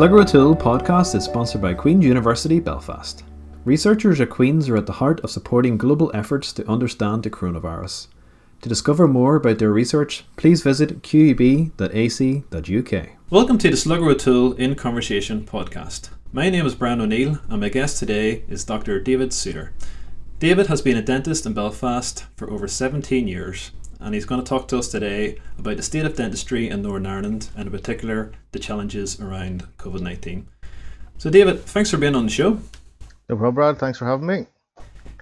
Slugger O'Toole podcast is sponsored by Queen's University Belfast. Researchers at Queen's are at the heart of supporting global efforts to understand the coronavirus. To discover more about their research, please visit qub.ac.uk. Welcome to the Slugger O'Toole in Conversation podcast. My name is Brian O'Neill, and my guest today is Dr. David Suitor. David has been a dentist in Belfast for over 17 years and he's going to talk to us today about the state of dentistry in Northern Ireland and in particular the challenges around COVID 19. So, David, thanks for being on the show. No problem, Brad. Thanks for having me.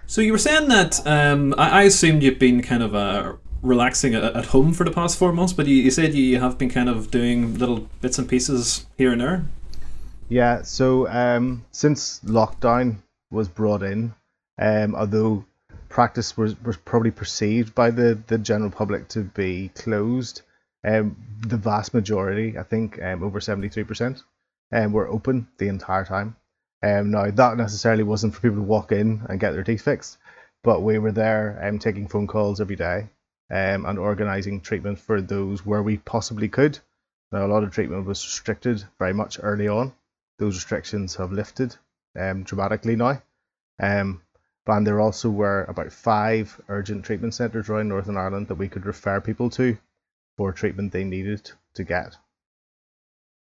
So, you were saying that um, I, I, assumed you've been kind of uh, relaxing at, at, home for the past four months, but you, you said you have been kind of doing little bits and pieces here and there. Yeah, so um, since lockdown was brought in, um, although practice was, was probably perceived by the, the general public to be closed. Um, the vast majority, I think, um, over 73%, um, were open the entire time. Um, now, that necessarily wasn't for people to walk in and get their teeth fixed, but we were there um, taking phone calls every day um, and organising treatment for those where we possibly could. Now, a lot of treatment was restricted very much early on. Those restrictions have lifted um, dramatically now. Um, and there also were about five urgent treatment centres around Northern Ireland that we could refer people to for treatment they needed to get.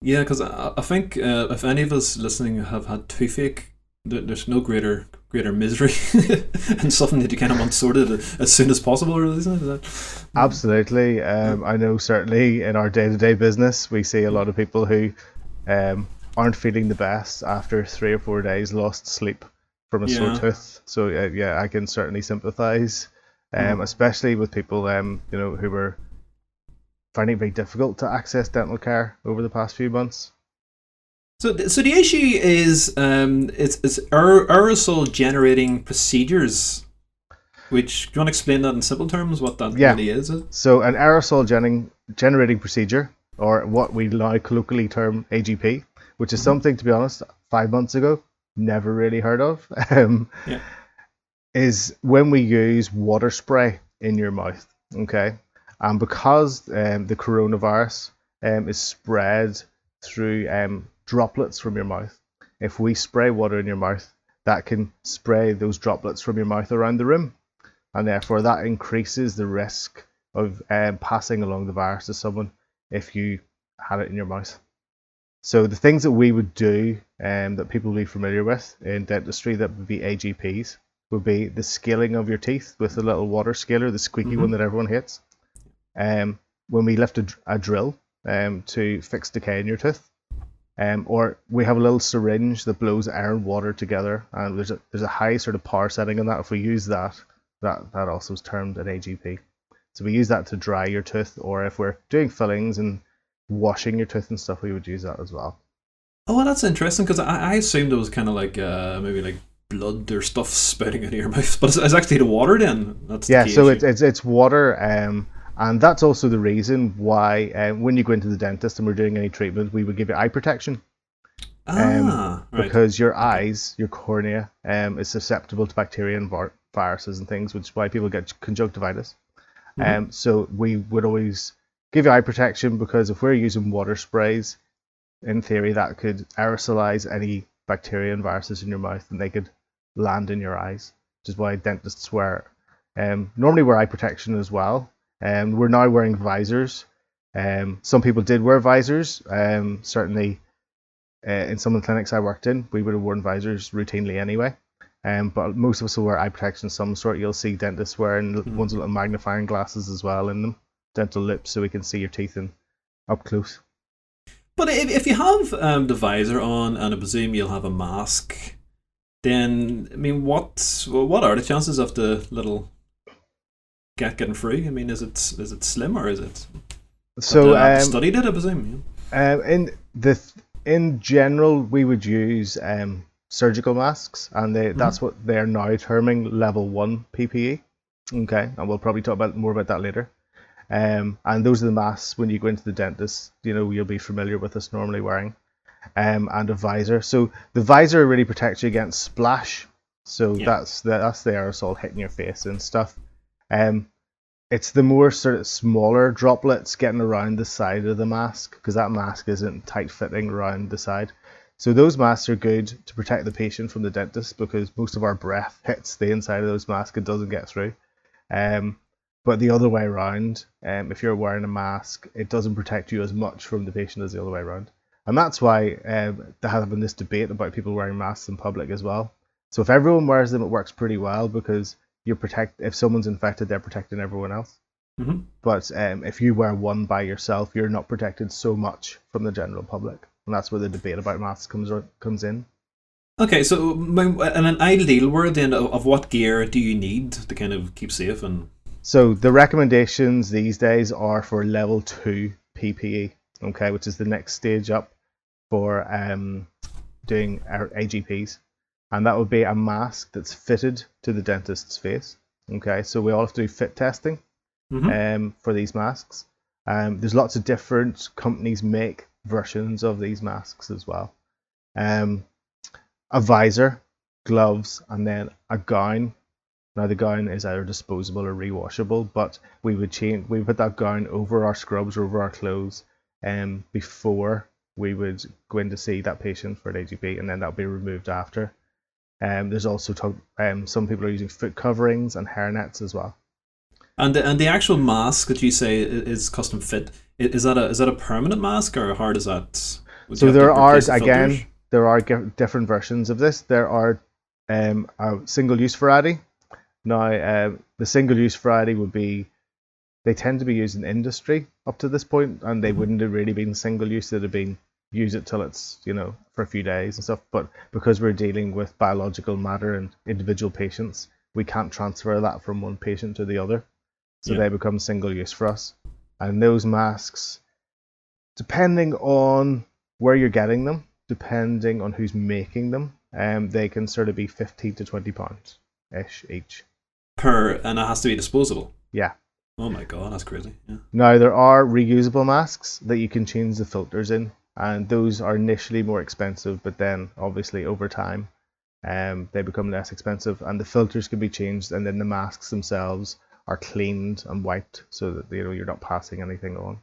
Yeah, because I, I think uh, if any of us listening have had toothache, there's no greater greater misery and something that you kind of want sorted as soon as possible, really, isn't it? That, Absolutely. Um, I know certainly in our day to day business, we see a lot of people who um, aren't feeling the best after three or four days lost sleep from a yeah. sore tooth. So uh, yeah, I can certainly sympathise, um, mm. especially with people um, you know who were finding it very difficult to access dental care over the past few months. So, so the issue is um, it's, it's aerosol generating procedures. Which do you want to explain that in simple terms? What that yeah. really is? So, an aerosol gen- generating procedure, or what we now colloquially term AGP, which is mm-hmm. something, to be honest, five months ago never really heard of, um, yeah. is when we use water spray in your mouth. Okay, and because um, the coronavirus um, is spread through um, droplets from your mouth, if we spray water in your mouth, that can spray those droplets from your mouth around the room, and therefore that increases the risk of um, passing along the virus to someone if you had it in your mouth. So the things that we would do um, that people would be familiar with in dentistry that would be AGPs would be the scaling of your teeth with the little water scaler, the squeaky mm-hmm. one that everyone hates. Um, when we lift a, a drill um, to fix decay in your tooth, um, or we have a little syringe that blows air and water together, and there's a there's a high sort of power setting on that. If we use that, that that also is termed an AGP. So we use that to dry your tooth, or if we're doing fillings and washing your tooth and stuff, we would use that as well. Oh, well, that's interesting because I, I assumed it was kind of like uh, maybe like blood or stuff spouting out of your mouth, but it's, it's actually the water. Then that's yeah. The so it's, it's it's water, um, and that's also the reason why uh, when you go into the dentist and we're doing any treatment, we would give you eye protection. Um, ah, right. Because your eyes, your cornea, um, is susceptible to bacteria and viruses and things, which is why people get conjunctivitis. Mm-hmm. Um, so we would always give you eye protection because if we're using water sprays, in theory that could aerosolize any bacteria and viruses in your mouth and they could land in your eyes, which is why dentists wear um, normally wear eye protection as well. Um, we're now wearing visors. Um, some people did wear visors. Um, certainly, uh, in some of the clinics I worked in, we would have worn visors routinely anyway. Um, but most of us will wear eye protection of some sort. You'll see dentists wearing mm-hmm. ones with little magnifying glasses as well in them dental loupes so we can see your teeth in up close. But if, if you have um, the visor on and I presume you'll have a mask, then I mean, what what are the chances of the little get getting free? I mean, is it is it slim or is it? So um, studied it, I presume. Yeah. Um, in the in general, we would use um, surgical masks, and they, mm-hmm. that's what they're now terming level one PPE. Okay, and we'll probably talk about more about that later. Um, and those are the masks when you go into the dentist, you know, you'll be familiar with us normally wearing. Um, and a visor. So the visor really protects you against splash. So yeah. that's the, that's the aerosol hitting your face and stuff. Um, it's the more sort of smaller droplets getting around the side of the mask because that mask isn't tight fitting around the side. So those masks are good to protect the patient from the dentist because most of our breath hits the inside of those masks and doesn't get through. Um, but the other way around, um, if you're wearing a mask, it doesn't protect you as much from the patient as the other way around. And that's why um, there has been this debate about people wearing masks in public as well. So if everyone wears them, it works pretty well because you protect. If someone's infected, they're protecting everyone else. Mm-hmm. But um, if you wear one by yourself, you're not protected so much from the general public, and that's where the debate about masks comes comes in. Okay, so in an ideal world, then, of what gear do you need to kind of keep safe and so the recommendations these days are for level two PPE, okay, which is the next stage up for um, doing our AGPs, and that would be a mask that's fitted to the dentist's face. Okay, so we all have to do fit testing mm-hmm. um, for these masks. Um, there's lots of different companies make versions of these masks as well. Um, a visor, gloves, and then a gown now the gown is either disposable or rewashable, but we would change we put that gown over our scrubs or over our clothes um, before we would go in to see that patient for an AGP, and then that would be removed after. Um, there's also talk, um, some people are using foot coverings and hair nets as well. And the, and the actual mask that you say is custom fit is that a is that a permanent mask or how does that? So there are again there are different versions of this. There are um, a single use variety now, um, the single use variety would be they tend to be used in industry up to this point, and they wouldn't have really been single use. They'd have been use it till it's you know for a few days and stuff. But because we're dealing with biological matter and individual patients, we can't transfer that from one patient to the other, so yeah. they become single use for us. And those masks, depending on where you're getting them, depending on who's making them, um, they can sort of be fifteen to twenty pounds ish each per, and it has to be disposable. Yeah. Oh my god, that's crazy. Yeah. Now there are reusable masks that you can change the filters in, and those are initially more expensive, but then obviously over time, um, they become less expensive, and the filters can be changed, and then the masks themselves are cleaned and wiped so that you know you're not passing anything on.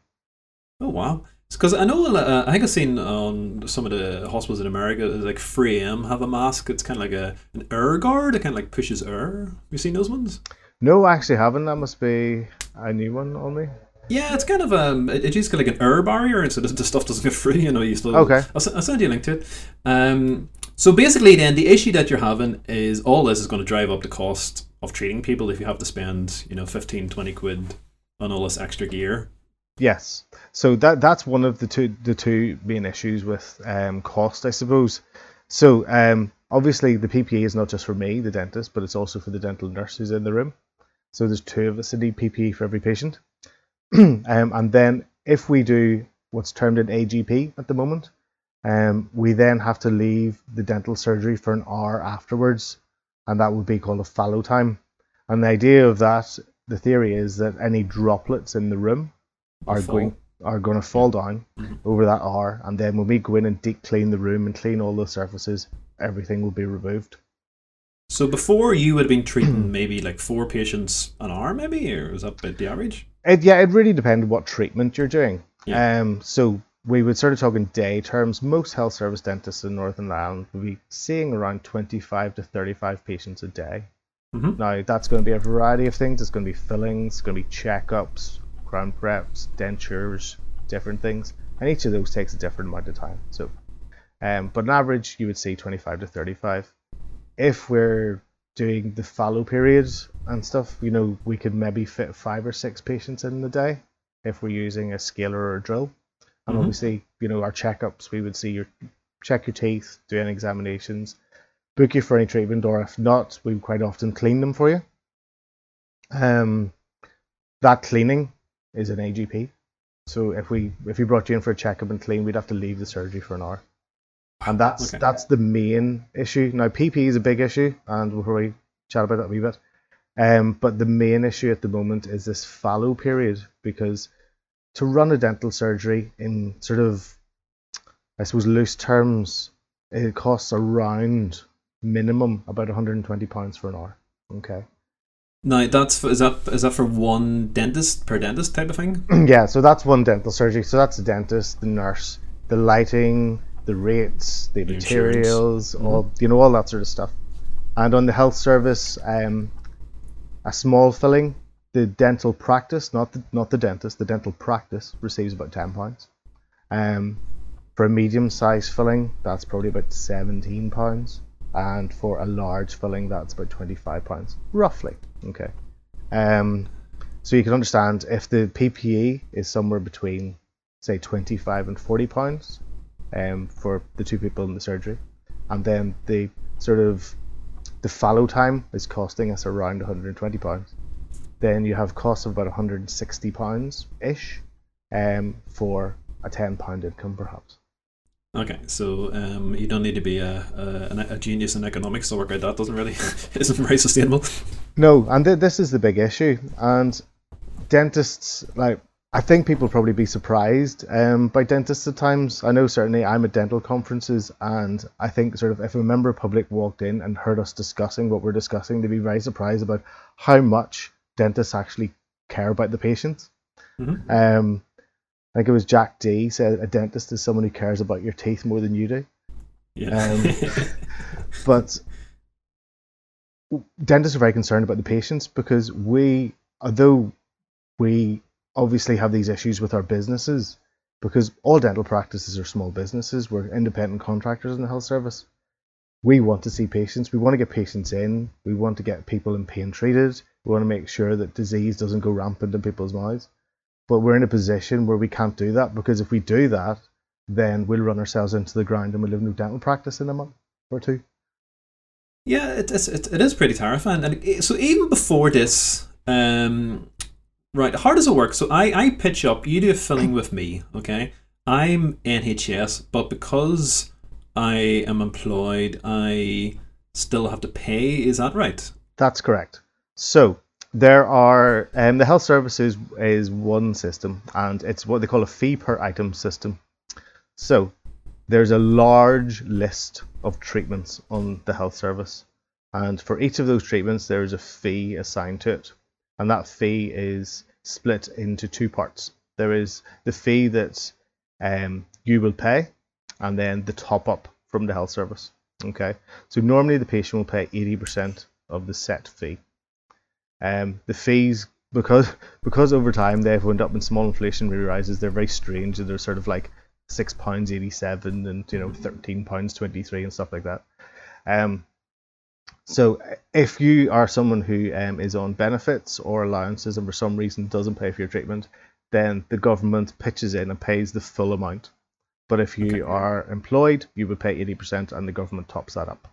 Oh wow! Because I know, uh, I think I've seen on some of the hospitals in America, like 3M have a mask. It's kind of like a an air guard. It kind of like pushes air. Have you seen those ones? No, I actually haven't. That must be a new one on me. Yeah, it's kind of um, it, it just like an air barrier, and so the, the stuff doesn't get free. You know, you still. Okay. I'll, I'll send you a link to it. Um, so basically, then the issue that you're having is all this is going to drive up the cost of treating people if you have to spend you know 15, 20 quid on all this extra gear. Yes. So that that's one of the two the two main issues with um, cost, I suppose. So um, obviously the PPE is not just for me, the dentist, but it's also for the dental nurse who's in the room. So there's two of us that need PPE for every patient. um, and then if we do what's termed an AGP at the moment, um, we then have to leave the dental surgery for an hour afterwards, and that would be called a fallow time. And the idea of that, the theory is that any droplets in the room are fall. going are going to fall down mm-hmm. over that hour, and then when we go in and deep clean the room and clean all the surfaces, everything will be removed. So before you would have been treating maybe like four patients an hour, maybe, or is that about the average? It, yeah, it really depends what treatment you're doing. Yeah. Um, so we would sort of talk in day terms. Most health service dentists in Northern Ireland would be seeing around 25 to 35 patients a day. Mm-hmm. Now that's going to be a variety of things. It's going to be fillings, it's going to be checkups, crown preps, dentures, different things, and each of those takes a different amount of time. So, um, but on average, you would see 25 to 35. If we're doing the fallow periods and stuff, you know, we could maybe fit five or six patients in the day if we're using a scaler or a drill. And mm-hmm. obviously, you know, our checkups, we would see your check your teeth, do any examinations, book you for any treatment, or if not, we quite often clean them for you. Um, that cleaning is an AGP. So if we if we brought you in for a checkup and clean, we'd have to leave the surgery for an hour. And that's okay. that's the main issue. Now PP is a big issue, and we'll probably chat about that a wee bit. Um, but the main issue at the moment is this fallow period because to run a dental surgery in sort of I suppose loose terms, it costs around minimum about 120 pounds for an hour. Okay. Now that's is that is that for one dentist per dentist type of thing? yeah, so that's one dental surgery. So that's the dentist, the nurse, the lighting, the rates, the, the materials, mm-hmm. all you know, all that sort of stuff. And on the health service, um, a small filling, the dental practice, not the not the dentist, the dental practice receives about ten pounds. Um, for a medium sized filling, that's probably about seventeen pounds, and for a large filling, that's about twenty five pounds, roughly. Okay. Um, so you can understand if the PPE is somewhere between, say, twenty five and forty pounds, um, for the two people in the surgery, and then the sort of the fallow time is costing us around 120 pounds. Then you have costs of about 160 pounds ish, um, for a 10 pound income perhaps. Okay, so um, you don't need to be a, a, a, genius in economics to work out that doesn't really isn't very sustainable. No, and th- this is the big issue. And dentists, like I think people probably be surprised um, by dentists at times. I know certainly I'm at dental conferences, and I think sort of if a member of public walked in and heard us discussing what we're discussing, they'd be very surprised about how much dentists actually care about the patients. Mm-hmm. Um, I think it was Jack D said a dentist is someone who cares about your teeth more than you do. Yeah. Um, but dentists are very concerned about the patients because we, although we obviously have these issues with our businesses, because all dental practices are small businesses, we're independent contractors in the health service. We want to see patients. We want to get patients in. We want to get people in pain treated. We want to make sure that disease doesn't go rampant in people's mouths. But we're in a position where we can't do that because if we do that, then we'll run ourselves into the ground and we'll have no dental practice in a month or two. Yeah, it is. It, it is pretty terrifying. And so even before this, um, right, how does it work? So I I pitch up. You do a filling with me. Okay, I'm NHS, but because I am employed, I still have to pay. Is that right? That's correct. So there are um, the health services is one system, and it's what they call a fee per item system. So there's a large list of treatments on the health service, and for each of those treatments, there is a fee assigned to it, and that fee is split into two parts. There is the fee that um, you will pay, and then the top up from the health service. Okay, so normally the patient will pay 80% of the set fee. Um, the fees because because over time they've went up in small inflationary rises, they're very strange. They're sort of like six pounds eighty seven and you know thirteen pounds twenty three and stuff like that. Um, so if you are someone who um, is on benefits or allowances and for some reason doesn't pay for your treatment, then the government pitches in and pays the full amount. But if you okay. are employed, you would pay eighty percent, and the government tops that up.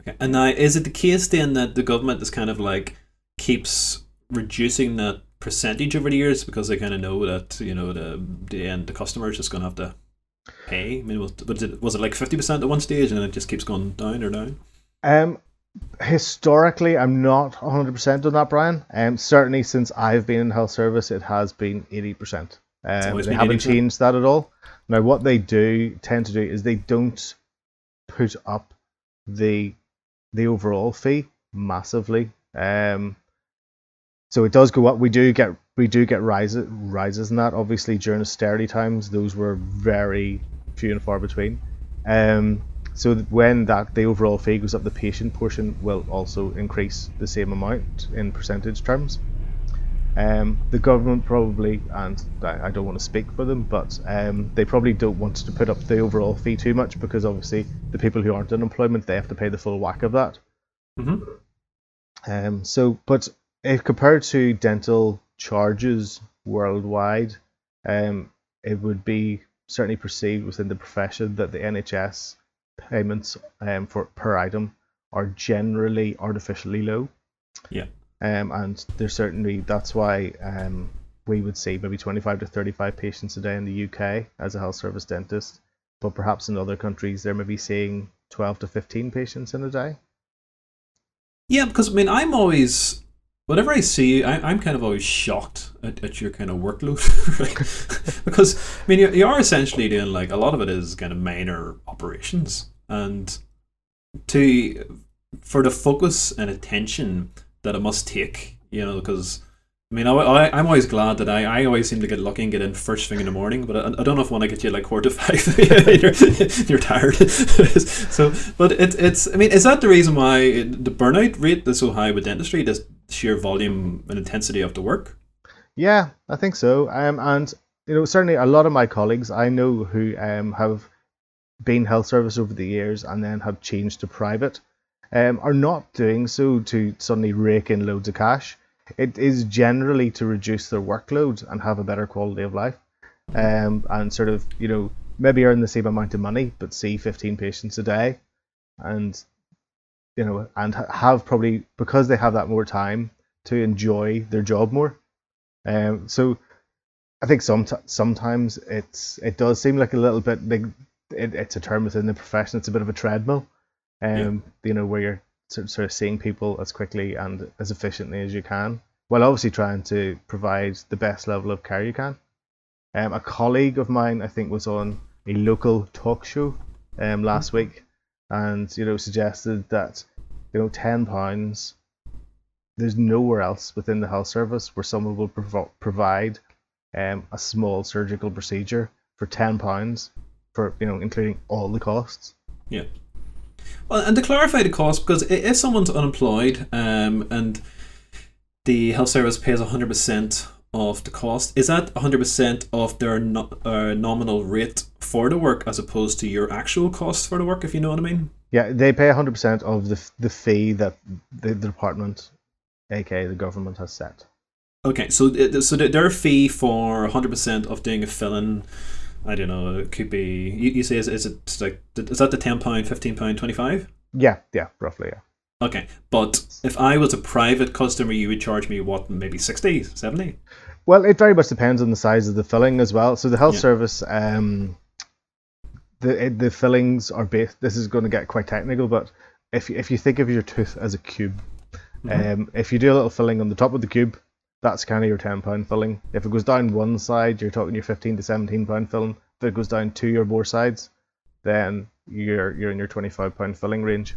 Okay. And now, is it the case then that the government is kind of like keeps reducing that percentage over the years because they kind of know that you know the the end the customer is just going to have to pay. I mean, was, was it was it like fifty percent at one stage and then it just keeps going down or down? Um, historically, I'm not hundred percent on that, Brian. Um, certainly since I've been in health service, it has been eighty percent. Um, they haven't 80%. changed that at all. Now, what they do tend to do is they don't put up the the overall fee massively. Um, so it does go up. We do get we do get rises rises in that. Obviously during austerity times, those were very few and far between. Um, so when that the overall fee goes up, the patient portion will also increase the same amount in percentage terms. Um, the government probably, and I don't want to speak for them, but um, they probably don't want to put up the overall fee too much because obviously the people who aren't in employment they have to pay the full whack of that. Mm-hmm. Um, so, but if compared to dental charges worldwide, um, it would be certainly perceived within the profession that the NHS payments um, for per item are generally artificially low. Yeah. Um, and there's certainly that's why um, we would see maybe 25 to 35 patients a day in the UK as a health service dentist, but perhaps in other countries they're maybe seeing 12 to 15 patients in a day. Yeah, because I mean, I'm always whenever I see you, I, am kind of always shocked at, at your kind of workload, right? because I mean, you, you are essentially doing like a lot of it is kind of minor operations, and to for the focus and attention that it must take. You know, because I mean, I, I, am always glad that I, I always seem to get lucky and get in first thing in the morning, but I, I don't know if when I get you like quarter to five, you're, you're tired. so, but it, it's, I mean, is that the reason why the burnout rate is so high with dentistry? This sheer volume and intensity of the work? Yeah, I think so. Um, and, you know, certainly a lot of my colleagues I know who um, have been health service over the years and then have changed to private um, are not doing so to suddenly rake in loads of cash it is generally to reduce their workload and have a better quality of life, um, and sort of you know maybe earn the same amount of money but see 15 patients a day, and you know and have probably because they have that more time to enjoy their job more. Um, so I think some sometimes it's it does seem like a little bit big. It, it's a term within the profession. It's a bit of a treadmill, um, yeah. you know, where you're sort of seeing people as quickly and as efficiently as you can, while obviously trying to provide the best level of care you can. Um, a colleague of mine, I think, was on a local talk show um, last week, and you know suggested that you know ten pounds. There's nowhere else within the health service where someone will prov- provide um, a small surgical procedure for ten pounds, for you know including all the costs. Yeah. Well, and to clarify the cost, because if someone's unemployed um, and the health service pays 100% of the cost, is that 100% of their no, uh, nominal rate for the work as opposed to your actual cost for the work, if you know what I mean? Yeah, they pay 100% of the, the fee that the, the department, aka the government, has set. Okay, so so their fee for 100% of doing a fill-in I don't know. It could be. You, you say is, is it like is that the ten pound, fifteen pound, twenty five? Yeah, yeah, roughly, yeah. Okay, but if I was a private customer, you would charge me what, maybe 60, 70? Well, it very much depends on the size of the filling as well. So the health yeah. service, um, the the fillings are based. This is going to get quite technical, but if if you think of your tooth as a cube, mm-hmm. um, if you do a little filling on the top of the cube, that's kind of your ten pound filling. If it goes down one side, you're talking your fifteen to seventeen pound filling. If it goes down two or more sides, then you're you're in your twenty five pound filling range.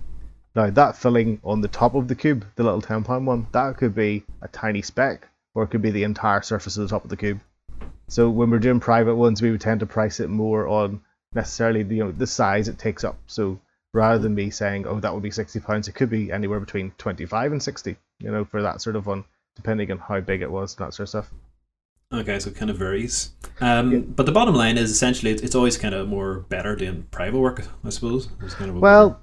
Now that filling on the top of the cube, the little ten pound one, that could be a tiny speck, or it could be the entire surface of the top of the cube. So when we're doing private ones, we would tend to price it more on necessarily the, you know the size it takes up. So rather than me saying, oh, that would be sixty pounds, it could be anywhere between twenty five and sixty. You know, for that sort of one depending on how big it was and that sort of stuff. Okay, so it kind of varies. Um, yeah. But the bottom line is essentially it's always kind of more better doing private work, I suppose. Kind of well,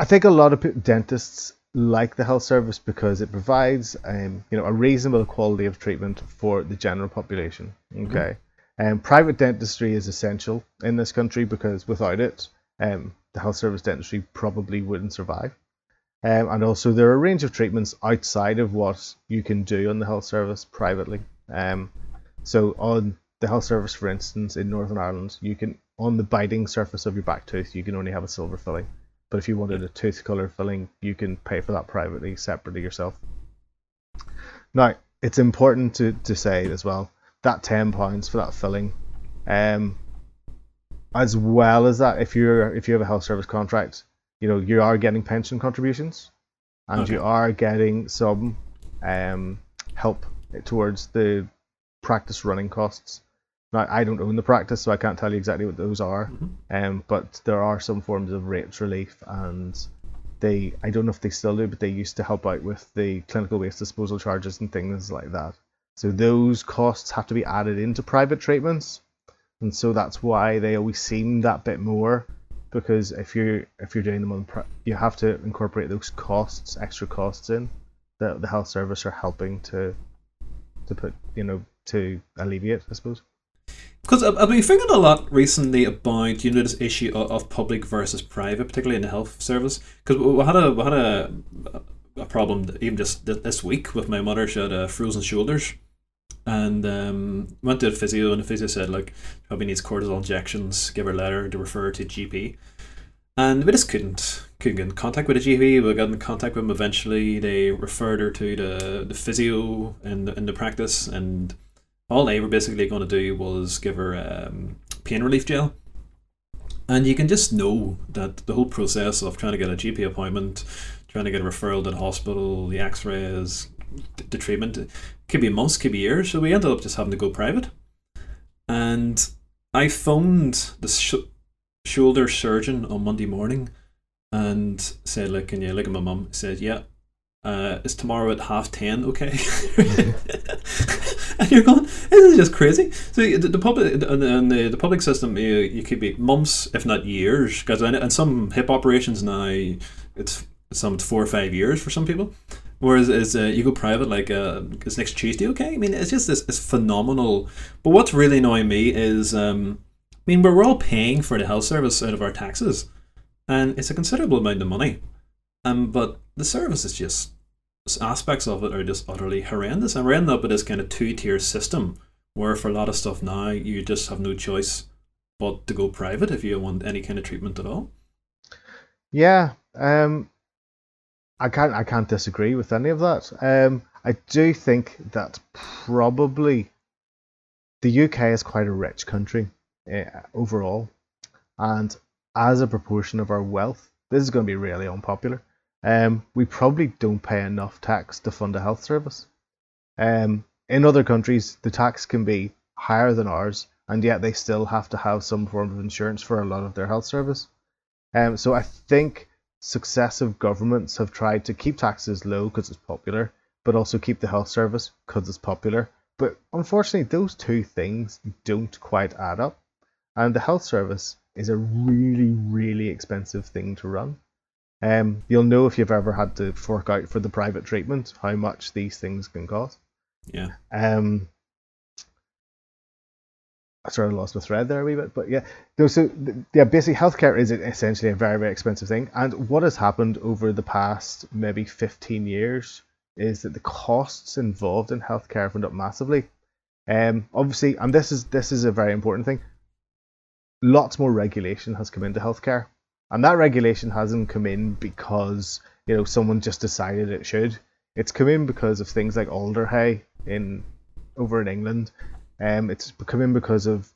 I think a lot of dentists like the health service because it provides um, you know a reasonable quality of treatment for the general population. Mm-hmm. Okay, and mm-hmm. um, private dentistry is essential in this country because without it, um, the health service dentistry probably wouldn't survive. Um, and also, there are a range of treatments outside of what you can do on the health service privately. Um, so, on the health service, for instance, in Northern Ireland, you can, on the biting surface of your back tooth, you can only have a silver filling. But if you wanted a tooth color filling, you can pay for that privately, separately yourself. Now, it's important to, to say as well that £10 for that filling. Um, as well as that, if you're if you have a health service contract, you know you are getting pension contributions, and okay. you are getting some um, help towards the practice running costs. Now I don't own the practice, so I can't tell you exactly what those are. Mm-hmm. Um, but there are some forms of rates relief, and they I don't know if they still do, but they used to help out with the clinical waste disposal charges and things like that. So those costs have to be added into private treatments, and so that's why they always seem that bit more because if you're if you're doing them on you have to incorporate those costs extra costs in that the health service are helping to to put you know to alleviate i suppose because I've been thinking a lot recently about you know this issue of, of public versus private, particularly in the health service. Because we had a we had a, a problem even just this week with my mother. She had uh, frozen shoulders, and um, went to a physio, and the physio said like probably needs cortisol injections. Give her a letter to refer to GP, and we just couldn't couldn't get in contact with the GP. We got in contact with them eventually. They referred her to the the physio in the, in the practice, and all they were basically going to do was give her um, pain relief gel. And you can just know that the whole process of trying to get a GP appointment, trying to get a referral to the hospital, the X-rays, the treatment. Could be months, could be years. So we ended up just having to go private. And I phoned the sh- shoulder surgeon on Monday morning and said, like, can you look at my mum? Said, yeah, uh, is tomorrow at half ten okay? and you're going, this is just crazy. So the, the public and the, the public system, you, you could be months, if not years, because in some hip operations now, it's some four or five years for some people. Whereas as uh, you go private, like uh, it's next Tuesday, okay? I mean, it's just this it's phenomenal. But what's really annoying me is, um, I mean, we're all paying for the health service out of our taxes, and it's a considerable amount of money. Um, but the service is just aspects of it are just utterly horrendous. And we're ending up with this kind of two tier system where for a lot of stuff now you just have no choice but to go private if you want any kind of treatment at all. Yeah, um, I can't I can't disagree with any of that. Um, I do think that probably the UK is quite a rich country uh, overall, and as a proportion of our wealth, this is going to be really unpopular. Um, we probably don't pay enough tax to fund a health service. Um, in other countries, the tax can be higher than ours, and yet they still have to have some form of insurance for a lot of their health service. Um, so I think successive governments have tried to keep taxes low because it's popular, but also keep the health service because it's popular. But unfortunately, those two things don't quite add up. And the health service is a really, really expensive thing to run. Um, you'll know if you've ever had to fork out for the private treatment how much these things can cost. Yeah. Um, I sort of lost my thread there a wee bit, but yeah. So yeah, basically, healthcare is essentially a very very expensive thing, and what has happened over the past maybe fifteen years is that the costs involved in healthcare have went up massively. Um, obviously, and this is this is a very important thing. Lots more regulation has come into healthcare, and that regulation hasn't come in because you know someone just decided it should. It's come in because of things like Alder in over in England um, it's come in because of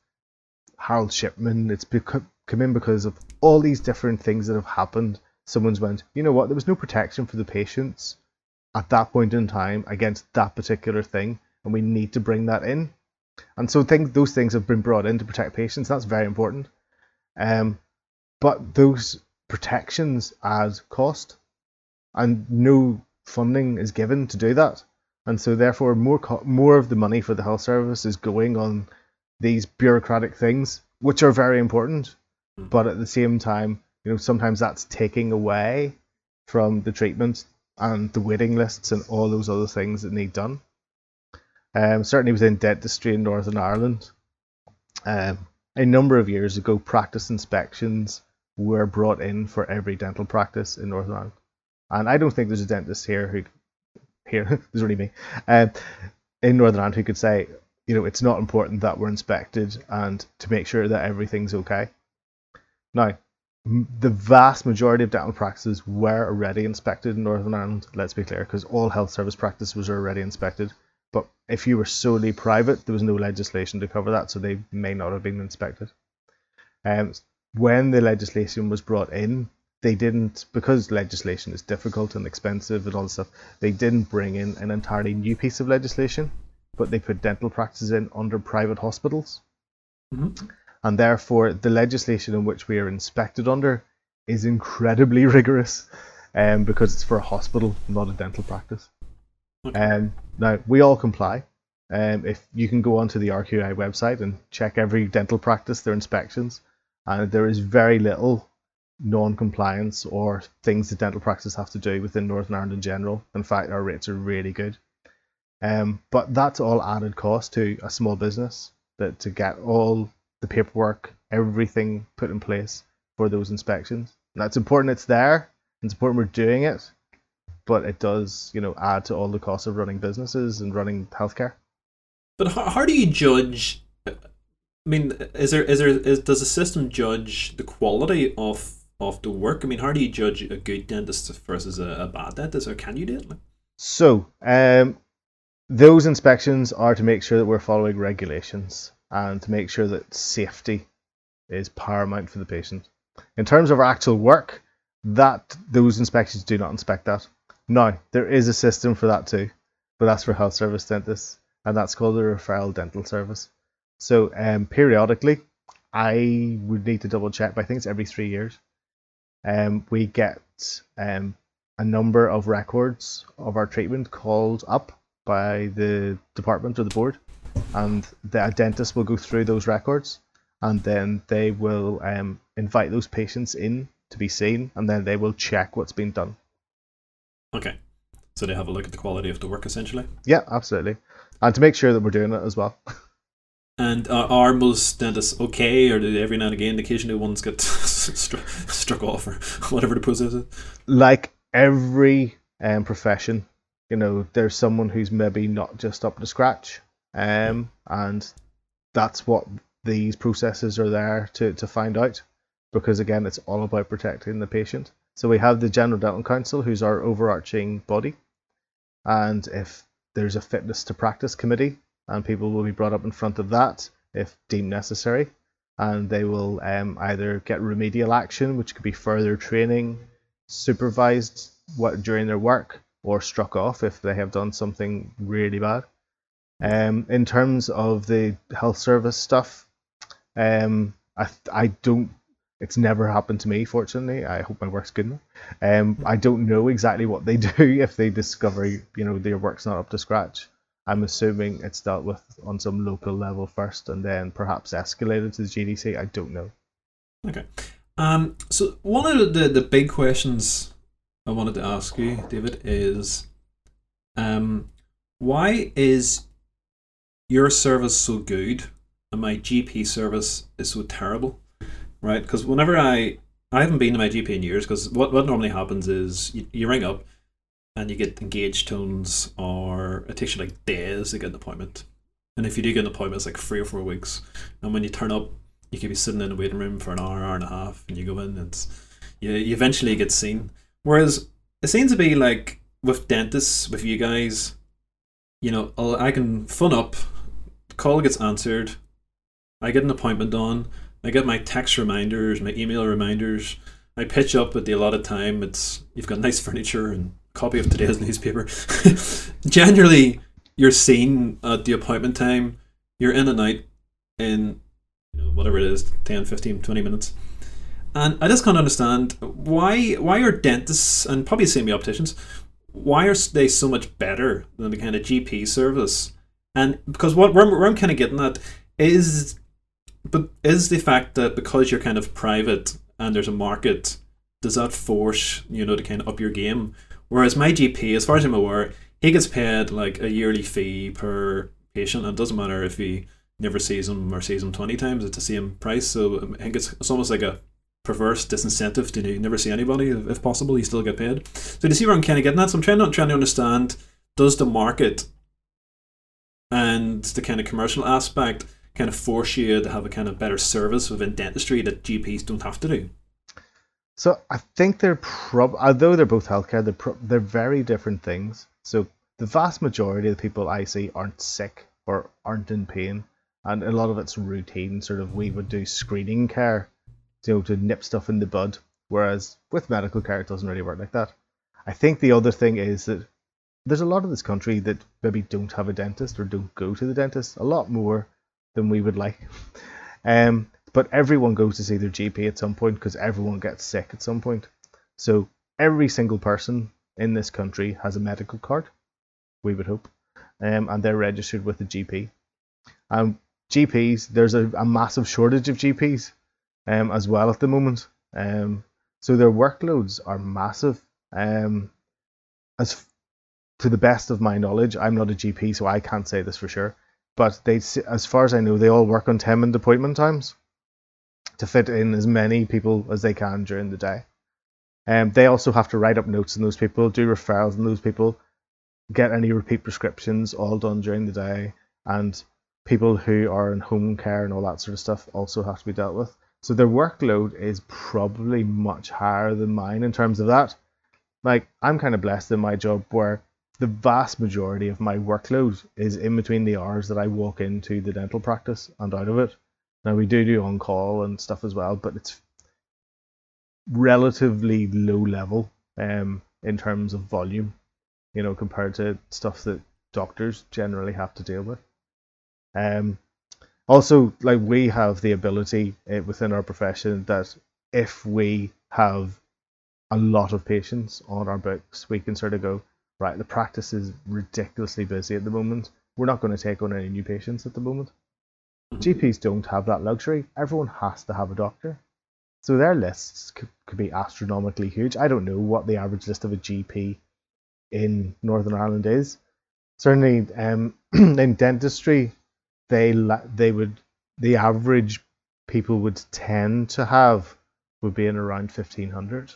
Harold Shipman. It's become come in because of all these different things that have happened. Someone's went, you know what? There was no protection for the patients at that point in time against that particular thing, and we need to bring that in. And so things, those things have been brought in to protect patients. That's very important. Um, but those protections add cost, and no funding is given to do that and so therefore more co- more of the money for the health service is going on these bureaucratic things, which are very important, mm. but at the same time, you know, sometimes that's taking away from the treatment and the waiting lists and all those other things that need done. Um, certainly within dentistry in Northern Ireland, um, a number of years ago, practice inspections were brought in for every dental practice in Northern Ireland. And I don't think there's a dentist here who here, there's only me, uh, in Northern Ireland who could say, you know, it's not important that we're inspected and to make sure that everything's okay. Now, the vast majority of dental practices were already inspected in Northern Ireland, let's be clear, because all health service practices was already inspected. But if you were solely private, there was no legislation to cover that, so they may not have been inspected. Um, when the legislation was brought in, they didn't because legislation is difficult and expensive and all this stuff. They didn't bring in an entirely new piece of legislation, but they put dental practices in under private hospitals, mm-hmm. and therefore the legislation in which we are inspected under is incredibly rigorous, um, because it's for a hospital, not a dental practice. Okay. Um, now we all comply. Um, if you can go onto the RQI website and check every dental practice, their inspections, and there is very little non-compliance or things that dental practices have to do within Northern Ireland in general. In fact, our rates are really good. Um, but that's all added cost to a small business that to get all the paperwork, everything put in place for those inspections. And that's important. It's there. It's important we're doing it, but it does, you know, add to all the costs of running businesses and running healthcare. But how, how do you judge? I mean, is there is there is does the system judge the quality of of the work? I mean, how do you judge a good dentist versus a, a bad dentist, or can you do it? So, um, those inspections are to make sure that we're following regulations and to make sure that safety is paramount for the patient. In terms of our actual work, that those inspections do not inspect that. Now there is a system for that too, but that's for health service dentists, and that's called the referral dental service. So um, periodically, I would need to double check, but I think it's every three years. Um, we get um, a number of records of our treatment called up by the department or the board, and the dentist will go through those records, and then they will um, invite those patients in to be seen, and then they will check what's been done. Okay, so they have a look at the quality of the work essentially. Yeah, absolutely, and to make sure that we're doing it as well. And uh, are most dentists okay, or do every now and again, occasionally ones get struck, struck off, or whatever the process is? Like every um, profession, you know, there's someone who's maybe not just up to scratch, um, and that's what these processes are there to, to find out, because again, it's all about protecting the patient. So we have the General Dental Council, who's our overarching body, and if there's a fitness to practice committee, and people will be brought up in front of that if deemed necessary, and they will um, either get remedial action, which could be further training, supervised what during their work, or struck off if they have done something really bad. Um, in terms of the health service stuff, um, I I don't. It's never happened to me, fortunately. I hope my work's good enough. Um, I don't know exactly what they do if they discover, you know, their work's not up to scratch. I'm assuming it's dealt with on some local level first and then perhaps escalated to the GDC. I don't know. Okay. Um, so one of the, the big questions I wanted to ask you, David, is um, why is your service so good and my GP service is so terrible? Right? Because whenever I I haven't been to my GP in years because what, what normally happens is you, you ring up and you get engaged tones, or it takes you like days to get an appointment. And if you do get an appointment, it's like three or four weeks. And when you turn up, you could be sitting in the waiting room for an hour, hour and a half, and you go in, and it's, you, you eventually get seen. Whereas it seems to be like with dentists, with you guys, you know, I'll, I can phone up, call gets answered, I get an appointment on, I get my text reminders, my email reminders, I pitch up at the allotted time. It's you've got nice furniture and copy of today's newspaper. Generally, you're seen at the appointment time. You're in and out in you know, whatever it is 10, 15, 20 minutes. And I just can't understand why why are dentists and probably same opticians why are they so much better than the kind of GP service? And because what where, where I'm kind of getting at is, but is the fact that because you're kind of private and there's a market, does that force you know to kind of up your game? Whereas my GP, as far as I'm aware, he gets paid like a yearly fee per patient, and it doesn't matter if he never sees him or sees him 20 times, it's the same price. So I think it's, it's almost like a perverse disincentive to never see anybody. If possible, you still get paid. So you see where I'm kind of getting at? So I'm trying to, trying to understand does the market and the kind of commercial aspect kind of force you to have a kind of better service within dentistry that GPs don't have to do? So I think they're prob although they're both healthcare, they're pro- they're very different things. So the vast majority of the people I see aren't sick or aren't in pain, and a lot of it's routine. Sort of we would do screening care, you know, to nip stuff in the bud. Whereas with medical care, it doesn't really work like that. I think the other thing is that there's a lot of this country that maybe don't have a dentist or don't go to the dentist a lot more than we would like. Um, but everyone goes to see their GP at some point because everyone gets sick at some point. So every single person in this country has a medical card, we would hope, um, and they're registered with the GP. Um, GPs, there's a, a massive shortage of GPs um, as well at the moment. Um, so their workloads are massive. Um, as to the best of my knowledge, I'm not a GP, so I can't say this for sure. But they, as far as I know, they all work on ten minute appointment times to fit in as many people as they can during the day. Um, they also have to write up notes on those people, do referrals on those people, get any repeat prescriptions, all done during the day, and people who are in home care and all that sort of stuff also have to be dealt with. So their workload is probably much higher than mine in terms of that. Like I'm kind of blessed in my job where the vast majority of my workload is in between the hours that I walk into the dental practice and out of it. Now we do do on call and stuff as well, but it's relatively low level um, in terms of volume, you know, compared to stuff that doctors generally have to deal with. Um, also, like we have the ability uh, within our profession that if we have a lot of patients on our books, we can sort of go, right, the practice is ridiculously busy at the moment. We're not going to take on any new patients at the moment. GPs don't have that luxury. Everyone has to have a doctor. So their lists could, could be astronomically huge. I don't know what the average list of a GP in Northern Ireland is. Certainly, um, in dentistry, they they would the average people would tend to have would be in around fifteen hundred,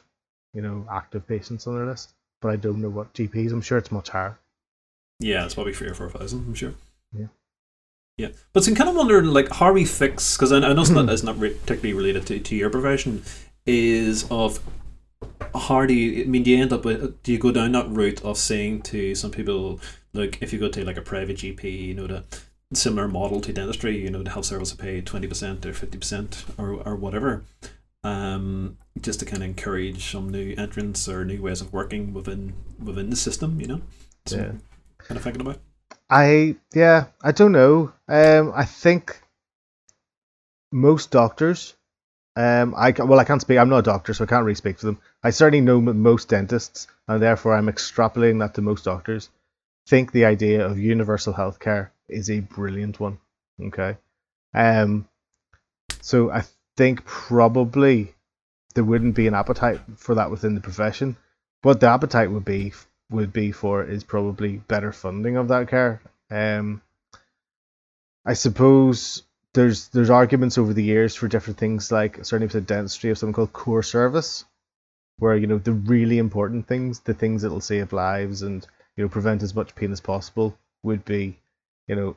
you know, active patients on their list. But I don't know what GPs. I'm sure it's much higher. Yeah, it's probably three or four thousand. I'm sure. Yeah. Yeah, but I'm kind of wondering, like, how we fix because I, I, know it's not, it's not particularly related to, to your profession, is of how do you? I mean, do you end up with? Do you go down that route of saying to some people, like, if you go to like a private GP, you know, the similar model to dentistry, you know, the health service will pay twenty percent or fifty percent or or whatever, um, just to kind of encourage some new entrants or new ways of working within within the system, you know. So yeah. Kind of thinking about. I yeah, I don't know. Um, I think most doctors. Um, I well, I can't speak. I'm not a doctor, so I can't really speak for them. I certainly know most dentists, and therefore I'm extrapolating that to most doctors. Think the idea of universal healthcare is a brilliant one. Okay. Um. So I think probably there wouldn't be an appetite for that within the profession. but the appetite would be would be for is probably better funding of that care. Um, I suppose there's there's arguments over the years for different things like certainly with the dentistry of something called core service, where you know the really important things, the things that'll save lives and you know prevent as much pain as possible, would be you know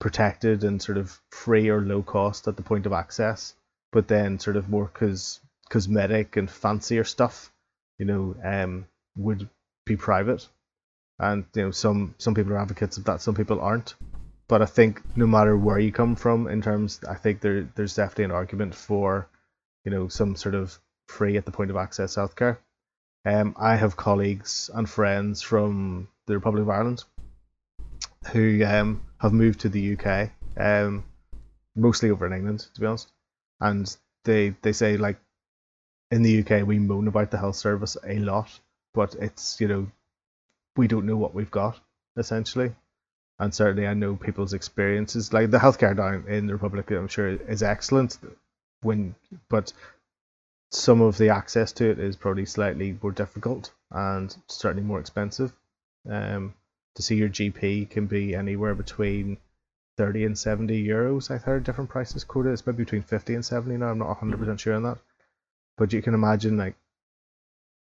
protected and sort of free or low cost at the point of access, but then sort of more cos- cosmetic and fancier stuff, you know, um, would be private, and you know some some people are advocates of that, some people aren't. But I think no matter where you come from in terms, I think there there's definitely an argument for, you know, some sort of free at the point of access healthcare. Um, I have colleagues and friends from the Republic of Ireland who um, have moved to the UK, um, mostly over in England, to be honest. And they they say like in the UK we moan about the health service a lot, but it's you know we don't know what we've got essentially. And certainly i know people's experiences. Like the healthcare down in the republic i'm sure is excellent when but some of the access to it is probably slightly more difficult and certainly more expensive. Um, to see your gp can be anywhere between 30 and 70 euros. I've heard different prices quoted. It's maybe between 50 and 70 now. I'm not 100% sure on that. But you can imagine like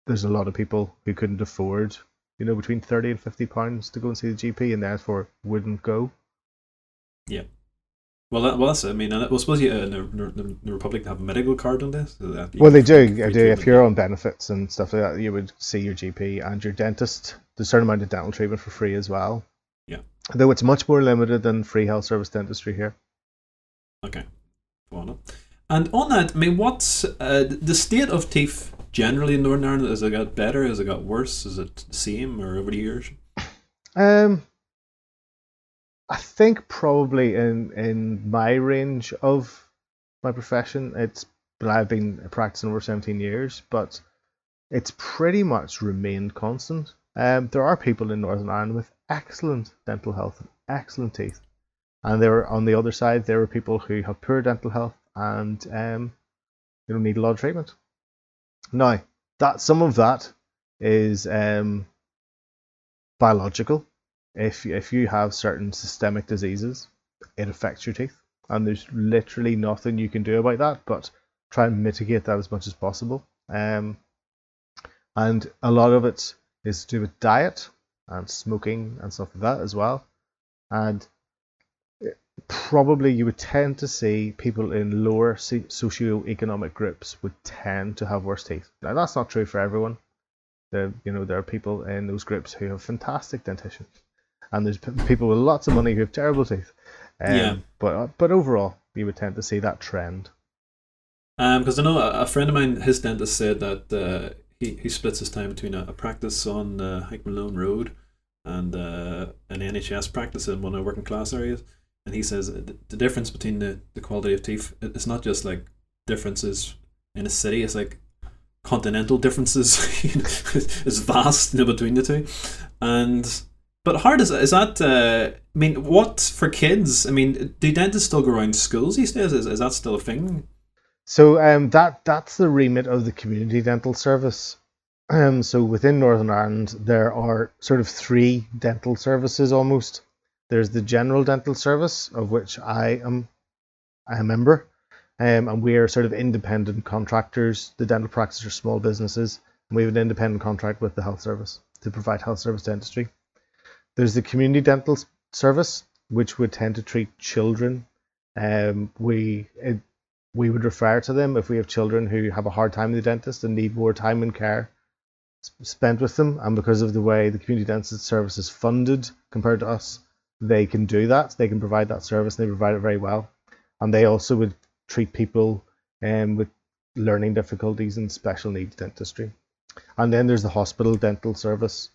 there's a lot of people who couldn't afford, you know, between thirty and fifty pounds to go and see the GP, and therefore wouldn't go. Yeah. Well, that, well, that's. I mean, I suppose you, uh, the, the Republic have a medical card on this. So well, they do. They do. If you're on benefits and stuff like that, you would see your GP and your dentist. There's a certain amount of dental treatment for free as well. Yeah. Though it's much more limited than free health service dentistry here. Okay. And on that, I mean, what's uh, the state of teeth generally in Northern Ireland? Has it got better? Has it got worse? Is it the same or over the years? Um, I think probably in in my range of my profession, it's but I've been practicing over 17 years, but it's pretty much remained constant. Um, there are people in Northern Ireland with excellent dental health, and excellent teeth, and there are, on the other side there are people who have poor dental health and um, you don't need a lot of treatment. Now, that some of that is um, biological. If if you have certain systemic diseases, it affects your teeth, and there's literally nothing you can do about that. But try and mitigate that as much as possible. Um, and a lot of it is to do with diet and smoking and stuff like that as well. And probably you would tend to see people in lower socio-economic groups would tend to have worse teeth. Now that's not true for everyone. There, you know, there are people in those groups who have fantastic dentition, and there's people with lots of money who have terrible teeth. Um, yeah. But but overall, you would tend to see that trend. Um, Because I know a, friend of mine, his dentist said that uh, he, he splits his time between a, a practice on uh, Hike Malone Road and uh, an NHS practice in one of the working class areas. And he says the, difference between the, the quality of teeth, it's not just like differences in a city, it's like continental differences is vast you know, between the two. And but hard is is that? Uh, I mean, what for kids? I mean, do dentists still go around schools these days? Is, is that still a thing? So um, that that's the remit of the community dental service. Um, so within Northern Ireland, there are sort of three dental services almost. There's the general dental service, of which I am a member, um, and we are sort of independent contractors. The dental practices are small businesses, and we have an independent contract with the health service to provide health service dentistry. There's the community dental service, which would tend to treat children. Um, we it, we would refer to them if we have children who have a hard time with the dentist and need more time and care spent with them. And because of the way the community dentist service is funded compared to us, they can do that. They can provide that service. They provide it very well. And they also would treat people um, with learning difficulties and special needs dentistry. And then there's the hospital dental service,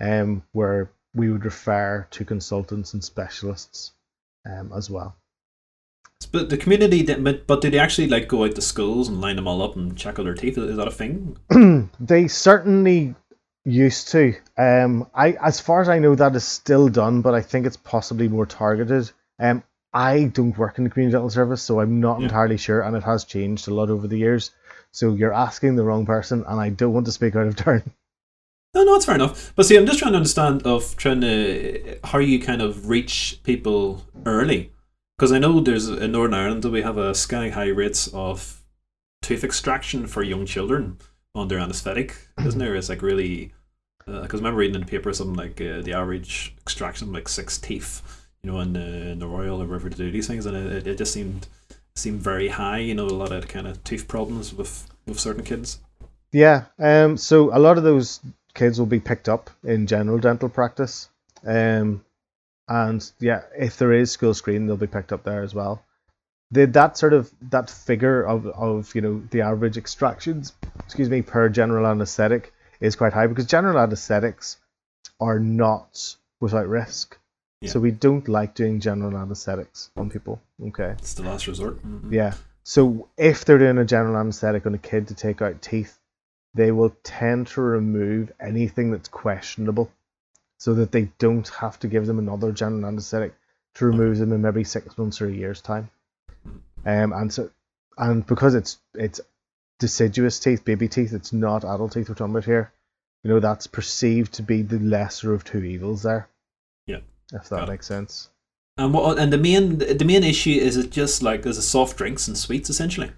um, where we would refer to consultants and specialists um, as well. But the community, but, but do they actually like go out to schools and line them all up and check all their teeth? Is that a thing? they certainly used to. Um, I, as far as I know, that is still done, but I think it's possibly more targeted. Um, I don't work in the community dental service, so I'm not yeah. entirely sure, and it has changed a lot over the years. So you're asking the wrong person, and I don't want to speak out of turn. No, no, it's fair enough. But see, I'm just trying to understand of trying to how you kind of reach people early, because I know there's in Northern Ireland we have a sky high rates of tooth extraction for young children under anaesthetic, isn't there? It's like really because uh, I remember reading in the paper something like uh, the average extraction like six teeth, you know, in, uh, in the Royal or wherever to do these things, and it, it just seemed seemed very high. You know, a lot of kind of tooth problems with with certain kids. Yeah, um, so a lot of those kids will be picked up in general dental practice. Um, and yeah, if there is school screen, they'll be picked up there as well. The, that sort of that figure of, of you know the average extractions, excuse me, per general anesthetic is quite high because general anesthetics are not without risk. Yeah. So we don't like doing general anesthetics on people. Okay. It's the last resort. Mm-hmm. Yeah. So if they're doing a general anesthetic on a kid to take out teeth, they will tend to remove anything that's questionable so that they don't have to give them another general anesthetic to remove them in maybe six months or a year's time. Um, and so, and because it's it's deciduous teeth, baby teeth, it's not adult teeth we're talking about here. You know that's perceived to be the lesser of two evils there. Yeah, if that makes sense. And what and the main the main issue is it just like there's a soft drinks and sweets essentially.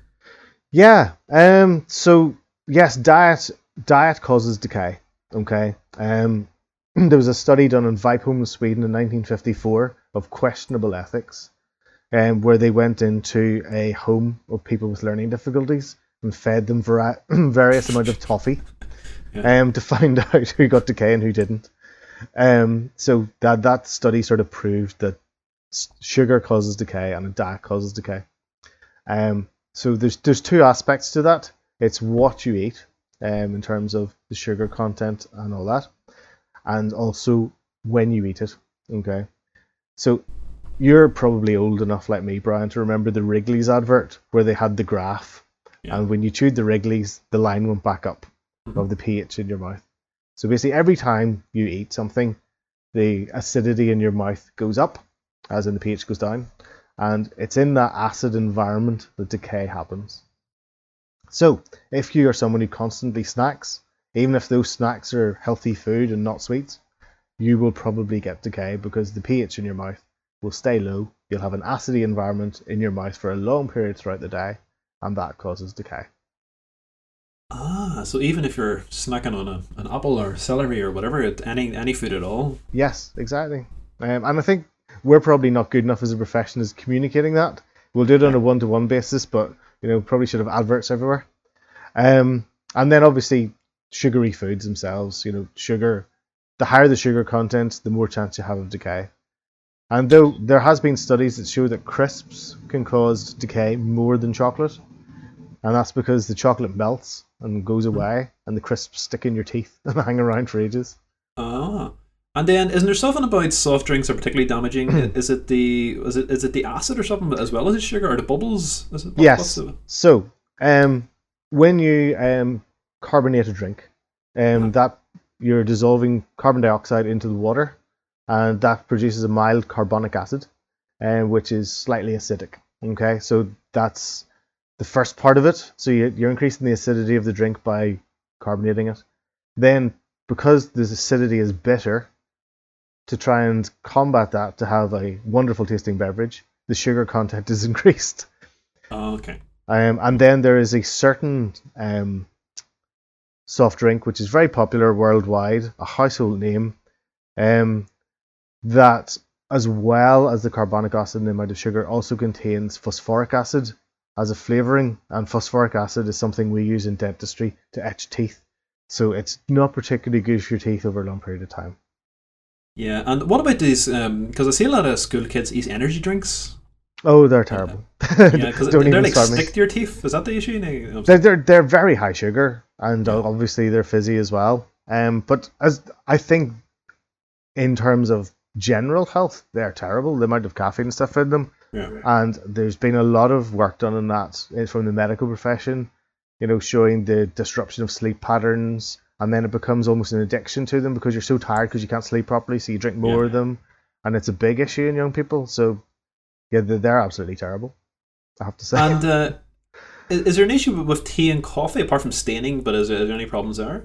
Yeah. Um. So yes, diet diet causes decay. Okay. Um, there was a study done in Vipeholm, Sweden, in 1954 of questionable ethics, um, where they went into a home of people with learning difficulties and fed them vari- various amount of toffee, yeah. um, to find out who got decay and who didn't. Um, so that that study sort of proved that sugar causes decay and a diet causes decay. Um, so there's there's two aspects to that. It's what you eat, um, in terms of the sugar content and all that, and also when you eat it. Okay, so you're probably old enough, like me, Brian, to remember the Wrigley's advert where they had the graph, yeah. and when you chewed the Wrigley's, the line went back up mm-hmm. of the pH in your mouth. So basically, every time you eat something, the acidity in your mouth goes up, as in the pH goes down, and it's in that acid environment that decay happens. So, if you are someone who constantly snacks, even if those snacks are healthy food and not sweets, you will probably get decay because the pH in your mouth will stay low. You'll have an acidy environment in your mouth for a long period throughout the day, and that causes decay. Ah, so even if you're snacking on a, an apple or celery or whatever, any any food at all. Yes, exactly. Um, and I think we're probably not good enough as a profession as communicating that. We'll do it on a one to one basis, but you know, probably should have adverts everywhere. Um, and then obviously sugary foods themselves. You know, sugar. The higher the sugar content, the more chance you have of decay. And though there has been studies that show that crisps can cause decay more than chocolate, and that's because the chocolate melts and goes away, and the crisps stick in your teeth and hang around for ages. Ah. And then, isn't there something about soft drinks are particularly damaging? is it the is it is it the acid or something as well as the sugar or the bubbles? Is it, yes. So, um, when you um carbonate a drink, um, that you're dissolving carbon dioxide into the water, and that produces a mild carbonic acid, um, which is slightly acidic. Okay, so that's the first part of it. So you, you're increasing the acidity of the drink by carbonating it. Then, because this acidity is bitter, to try and combat that, to have a wonderful tasting beverage, the sugar content is increased. Oh, okay. Um, and then there is a certain um, soft drink which is very popular worldwide, a household name, um, that as well as the carbonic acid and the amount of sugar also contains phosphoric acid as a flavoring, and phosphoric acid is something we use in dentistry to etch teeth. So it's not particularly good for your teeth over a long period of time. Yeah, and what about these? Because um, I see a lot of school kids eat energy drinks. Oh, they're terrible. yeah, because they're like stick to your teeth. Is that the issue? They're, they're they're very high sugar, and obviously they're fizzy as well. Um, but as I think, in terms of general health, they're terrible. The amount of caffeine and stuff in them. Yeah. And there's been a lot of work done on that eh, from the medical profession. You know, showing the disruption of sleep patterns, and then it becomes almost an addiction to them because you're so tired because you can't sleep properly, so you drink more yeah. of them, and it's a big issue in young people. So, yeah, they're, they're absolutely terrible. I have to say. And uh, is there an issue with tea and coffee apart from staining? But is there, is there any problems there?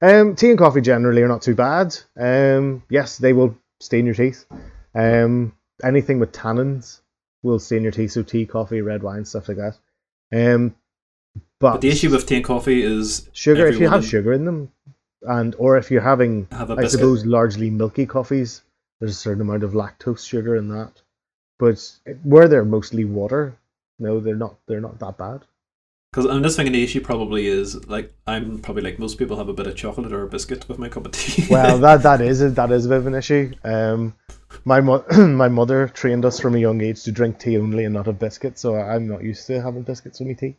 Um, tea and coffee generally are not too bad. Um, yes, they will stain your teeth. Um, anything with tannins will stain your teeth. So tea, coffee, red wine, stuff like that. Um, but, but the issue with tea and coffee is sugar. If you have sugar in them, and or if you're having, I suppose, largely milky coffees, there's a certain amount of lactose sugar in that. But where they're mostly water, no, they're not. They're not that bad. Because I'm just thinking the issue probably is like I'm probably like most people have a bit of chocolate or a biscuit with my cup of tea. well, that that is a, that is a bit of an issue. Um, my mo- my mother trained us from a young age to drink tea only and not have biscuits, so I'm not used to having biscuits with my tea.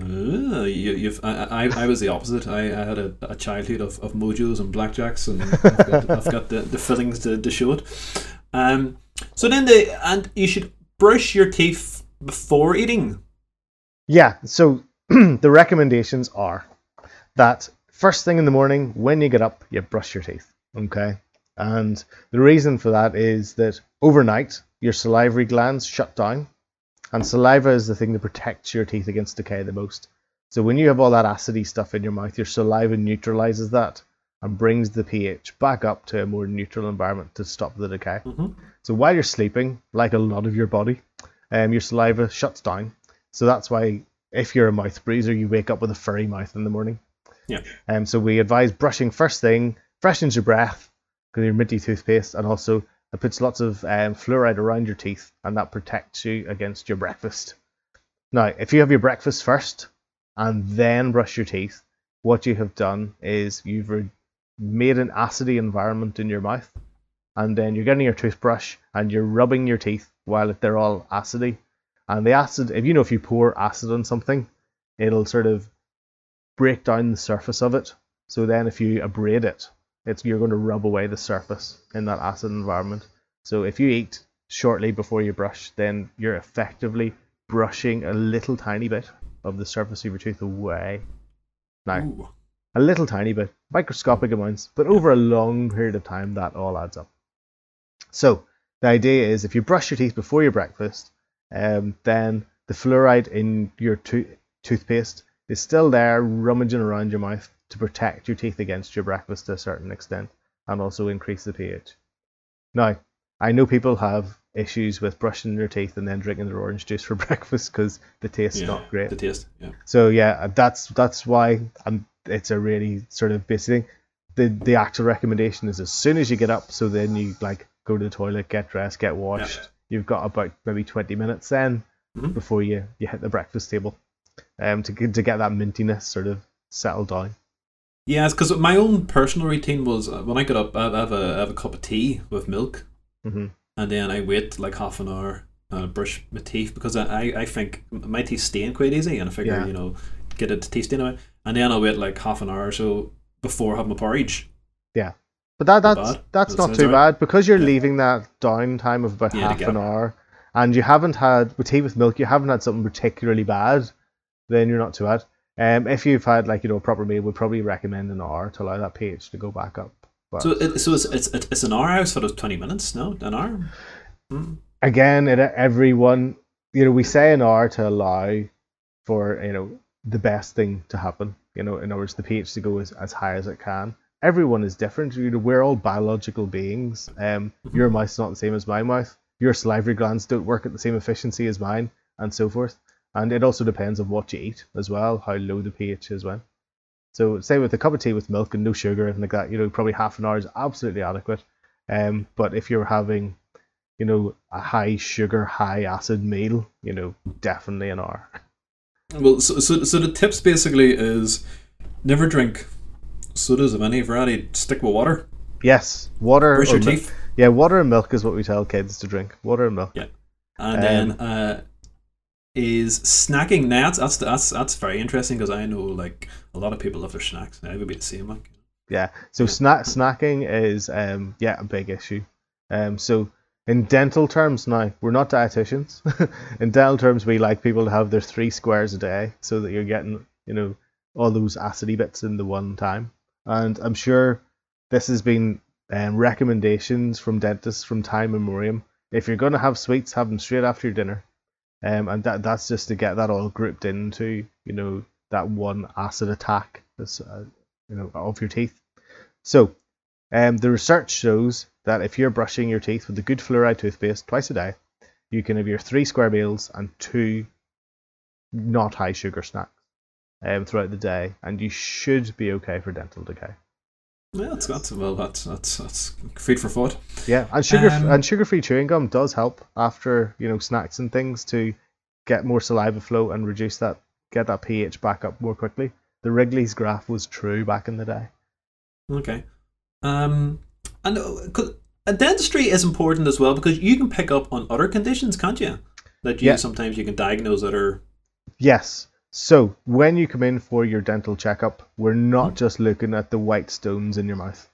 Uh, you, have I, I, I was the opposite. I, I had a, a childhood of, of mojos and blackjacks, and I've got, I've got the, the fillings to, to show it. Um, so then the and you should brush your teeth before eating. Yeah. So the recommendations are that first thing in the morning when you get up, you brush your teeth. Okay. And the reason for that is that overnight your salivary glands shut down and saliva is the thing that protects your teeth against decay the most. So when you have all that acidy stuff in your mouth, your saliva neutralizes that and brings the pH back up to a more neutral environment to stop the decay. Mm-hmm. So while you're sleeping, like a lot of your body, um, your saliva shuts down. So that's why if you're a mouth breather, you wake up with a furry mouth in the morning. Yeah. Um, so we advise brushing first thing, freshens your breath because your minty toothpaste, and also it puts lots of um, fluoride around your teeth, and that protects you against your breakfast. Now, if you have your breakfast first and then brush your teeth, what you have done is you've re- made an acidy environment in your mouth, and then you're getting your toothbrush and you're rubbing your teeth while they're all acidy. And the acid, if you know, if you pour acid on something, it'll sort of break down the surface of it. So then, if you abrade it, it's you're going to rub away the surface in that acid environment. So if you eat shortly before you brush, then you're effectively brushing a little tiny bit of the surface of your tooth away. Now, Ooh. a little tiny bit, microscopic amounts, but over a long period of time, that all adds up. So the idea is if you brush your teeth before your breakfast, um, then the fluoride in your to- toothpaste is still there, rummaging around your mouth, to protect your teeth against your breakfast to a certain extent and also increase the pH. Now, I know people have issues with brushing their teeth and then drinking their orange juice for breakfast because the taste's yeah, not great. The taste, yeah. So yeah, that's that's why I'm, it's a really sort of basic thing. The the actual recommendation is as soon as you get up, so then you like go to the toilet, get dressed, get washed. Yeah. You've got about maybe 20 minutes then mm-hmm. before you, you hit the breakfast table, um, to to get that mintiness sort of settled down. Yeah, because my own personal routine was uh, when I get up, I have a, I have a cup of tea with milk, mm-hmm. and then I wait like half an hour, uh, brush my teeth because I, I think my teeth stain quite easy, and I figure yeah. you know get it teeth stain away, and then I'll wait like half an hour or so before having my porridge. Yeah, but that that's not that's not too right. bad because you're yeah. leaving that downtime of about yeah, half an hour, and you haven't had with tea with milk, you haven't had something particularly bad, then you're not too bad. Um, if you've had like you know a proper meal, we'd probably recommend an hour to allow that pH to go back up. But, so it, so it's, it's it's an hour house for those twenty minutes, no, an hour. Mm. Again, it, everyone, you know, we say an hour to allow for you know the best thing to happen. You know, in other words, the pH to go as, as high as it can. Everyone is different. You know, we're all biological beings. Um, mm-hmm. your mouth's not the same as my mouth. Your salivary glands don't work at the same efficiency as mine, and so forth. And it also depends on what you eat as well, how low the pH is when. So say with a cup of tea with milk and no sugar and like that, you know, probably half an hour is absolutely adequate. Um, but if you're having, you know, a high sugar, high acid meal, you know, definitely an hour. Well, so, so, so the tips basically is never drink sodas of any variety. Stick with water. Yes, water. Brush your teeth. Yeah, water and milk is what we tell kids to drink. Water and milk. Yeah, and um, then uh, is snacking. Now that's that's that's, that's very interesting because I know like a lot of people love their snacks. Now would be the same like. Yeah. So snack snacking is um yeah a big issue. Um so in dental terms now we're not dietitians. in dental terms we like people to have their three squares a day so that you're getting you know all those acidy bits in the one time. And I'm sure this has been um, recommendations from dentists from time memoriam. If you're going to have sweets, have them straight after your dinner um, and that that's just to get that all grouped into you know that one acid attack that's uh, you know of your teeth. So, um, the research shows that if you're brushing your teeth with a good fluoride toothpaste twice a day, you can have your three square meals and two not high sugar snacks um, throughout the day, and you should be okay for dental decay. Yeah, that's that's well, that's that's that's food for thought. Yeah, and sugar um, and sugar free chewing gum does help after you know snacks and things to get more saliva flow and reduce that, get that pH back up more quickly. The Wrigley's graph was true back in the day. Okay, um, and uh, dentistry is important as well because you can pick up on other conditions, can't you? That you yeah. sometimes you can diagnose that are. Yes, so, when you come in for your dental checkup, we're not mm-hmm. just looking at the white stones in your mouth.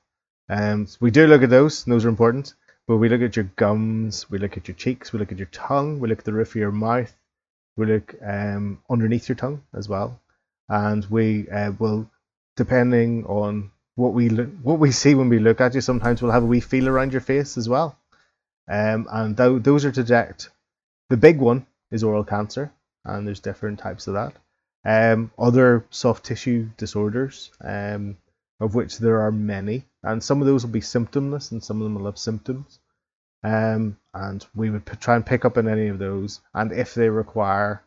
Um, we do look at those, those are important, but we look at your gums, we look at your cheeks, we look at your tongue, we look at the roof of your mouth, we look um, underneath your tongue as well, and we uh, will, depending on what we what we see when we look at you, sometimes we'll have a wee feel around your face as well, um, and th- those are to detect. The big one is oral cancer, and there's different types of that. Um, other soft tissue disorders, um, of which there are many, and some of those will be symptomless, and some of them will have symptoms. Um, and we would p- try and pick up on any of those, and if they require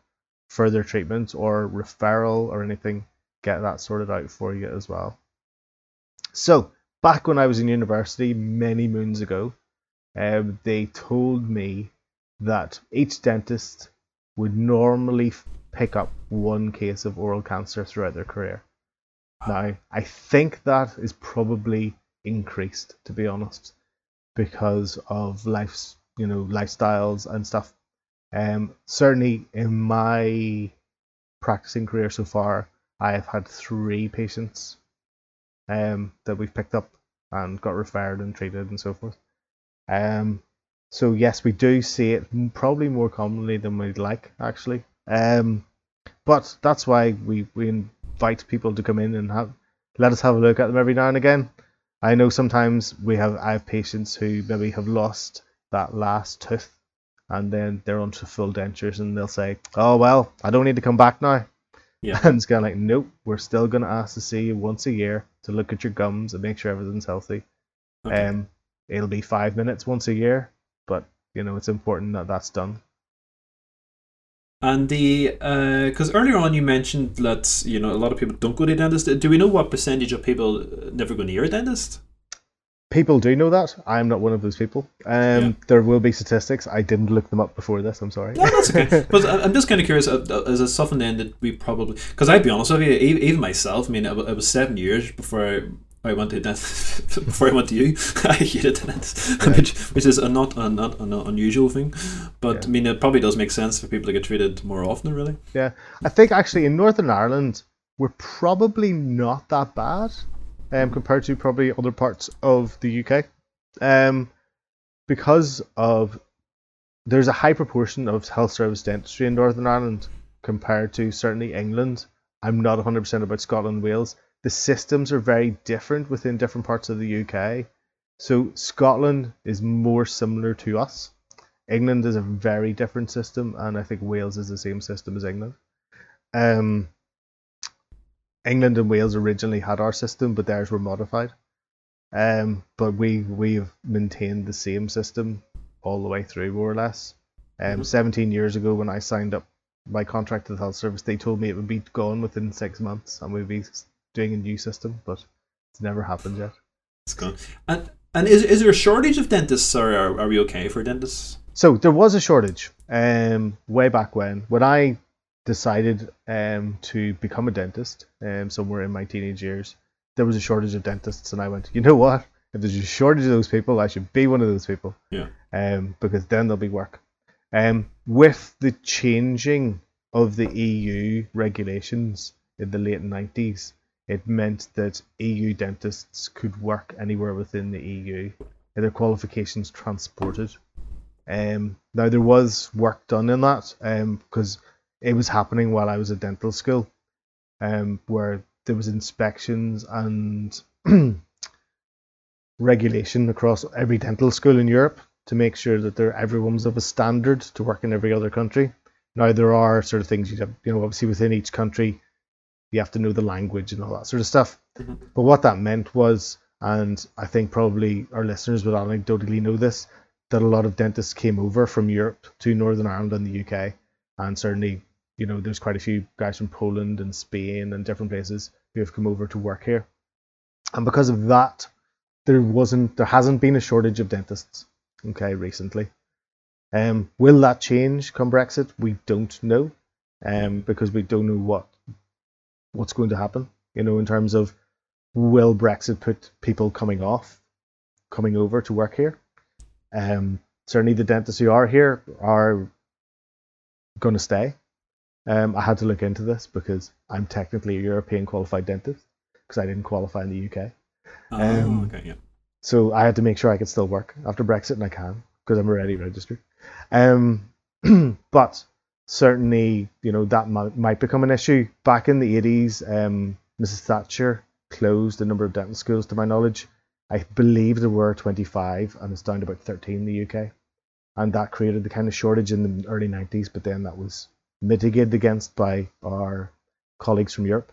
further treatment or referral or anything, get that sorted out for you as well. So, back when I was in university many moons ago, um, they told me that each dentist would normally pick up one case of oral cancer throughout their career. Now, I think that is probably increased, to be honest, because of life's, you know, lifestyles and stuff. Um, certainly in my practicing career so far, I have had three patients um, that we've picked up and got referred and treated and so forth. Um, so yes, we do see it probably more commonly than we'd like, actually. Um, but that's why we, we invite people to come in and have let us have a look at them every now and again. I know sometimes we have I have patients who maybe have lost that last tooth and then they're onto full dentures and they'll say, Oh well, I don't need to come back now. Yeah. And it's kinda like, Nope, we're still gonna ask to see you once a year to look at your gums and make sure everything's healthy. Okay. Um it'll be five minutes once a year, but you know, it's important that that's done. And the because uh, earlier on you mentioned that you know a lot of people don't go to the dentist. Do we know what percentage of people never go near a dentist? People do know that. I'm not one of those people. Um, yeah. There will be statistics. I didn't look them up before this. I'm sorry. No, that's okay. but I'm just kind of curious. Uh, uh, as a something then that we probably because I'd be honest with you, even myself. I mean, it was seven years before I to dentist before I went to you. I hated dentists, right. which, which is a not a not an unusual thing, but yeah. I mean it probably does make sense for people to get treated more often. Really. Yeah, I think actually in Northern Ireland we're probably not that bad, um, compared to probably other parts of the UK, um, because of there's a high proportion of health service dentistry in Northern Ireland compared to certainly England. I'm not 100% about Scotland and Wales the systems are very different within different parts of the UK. So Scotland is more similar to us. England is a very different system, and I think Wales is the same system as England. Um, England and Wales originally had our system, but theirs were modified. Um, but we we've maintained the same system all the way through, more or less. Um, mm-hmm. 17 years ago, when I signed up my contract to the health service, they told me it would be gone within six months, and we'd be doing a new system, but it's never happened yet. It's gone. And and is is there a shortage of dentists, or are, are we okay for dentists? So there was a shortage um, way back when when I decided um, to become a dentist um, somewhere in my teenage years. There was a shortage of dentists, and I went, you know what? If there's a shortage of those people, I should be one of those people. Yeah. Um, because then there'll be work. Um, with the changing of the EU regulations in the late 90s, it meant that EU dentists could work anywhere within the EU, their qualifications transported. Um, now there was work done in that because um, it was happening while I was at dental school, um, where there was inspections and regulation across every dental school in Europe to make sure that there everyone was of a standard to work in every other country. Now there are sort of things you have, you know, obviously within each country you have to know the language and all that sort of stuff. Mm-hmm. But what that meant was, and I think probably our listeners would anecdotally know this, that a lot of dentists came over from Europe to Northern Ireland and the UK, and certainly, you know, there's quite a few guys from Poland and Spain and different places who have come over to work here, and because of that, there wasn't, there hasn't been a shortage of dentists, okay, recently. Um, will that change come Brexit? We don't know, um, because we don't know what what's going to happen. You know, in terms of will Brexit put people coming off, coming over to work here? Um, certainly, the dentists who are here are going to stay. Um, I had to look into this because I'm technically a European qualified dentist because I didn't qualify in the UK. Oh, um, okay, yeah. So I had to make sure I could still work after Brexit, and I can because I'm already registered. Um, but certainly, you know, that might, might become an issue. Back in the 80s, um, Mrs. Thatcher closed a number of dental schools, to my knowledge. I believe there were 25, and it's down to about 13 in the UK. And that created the kind of shortage in the early 90s, but then that was mitigated against by our colleagues from Europe.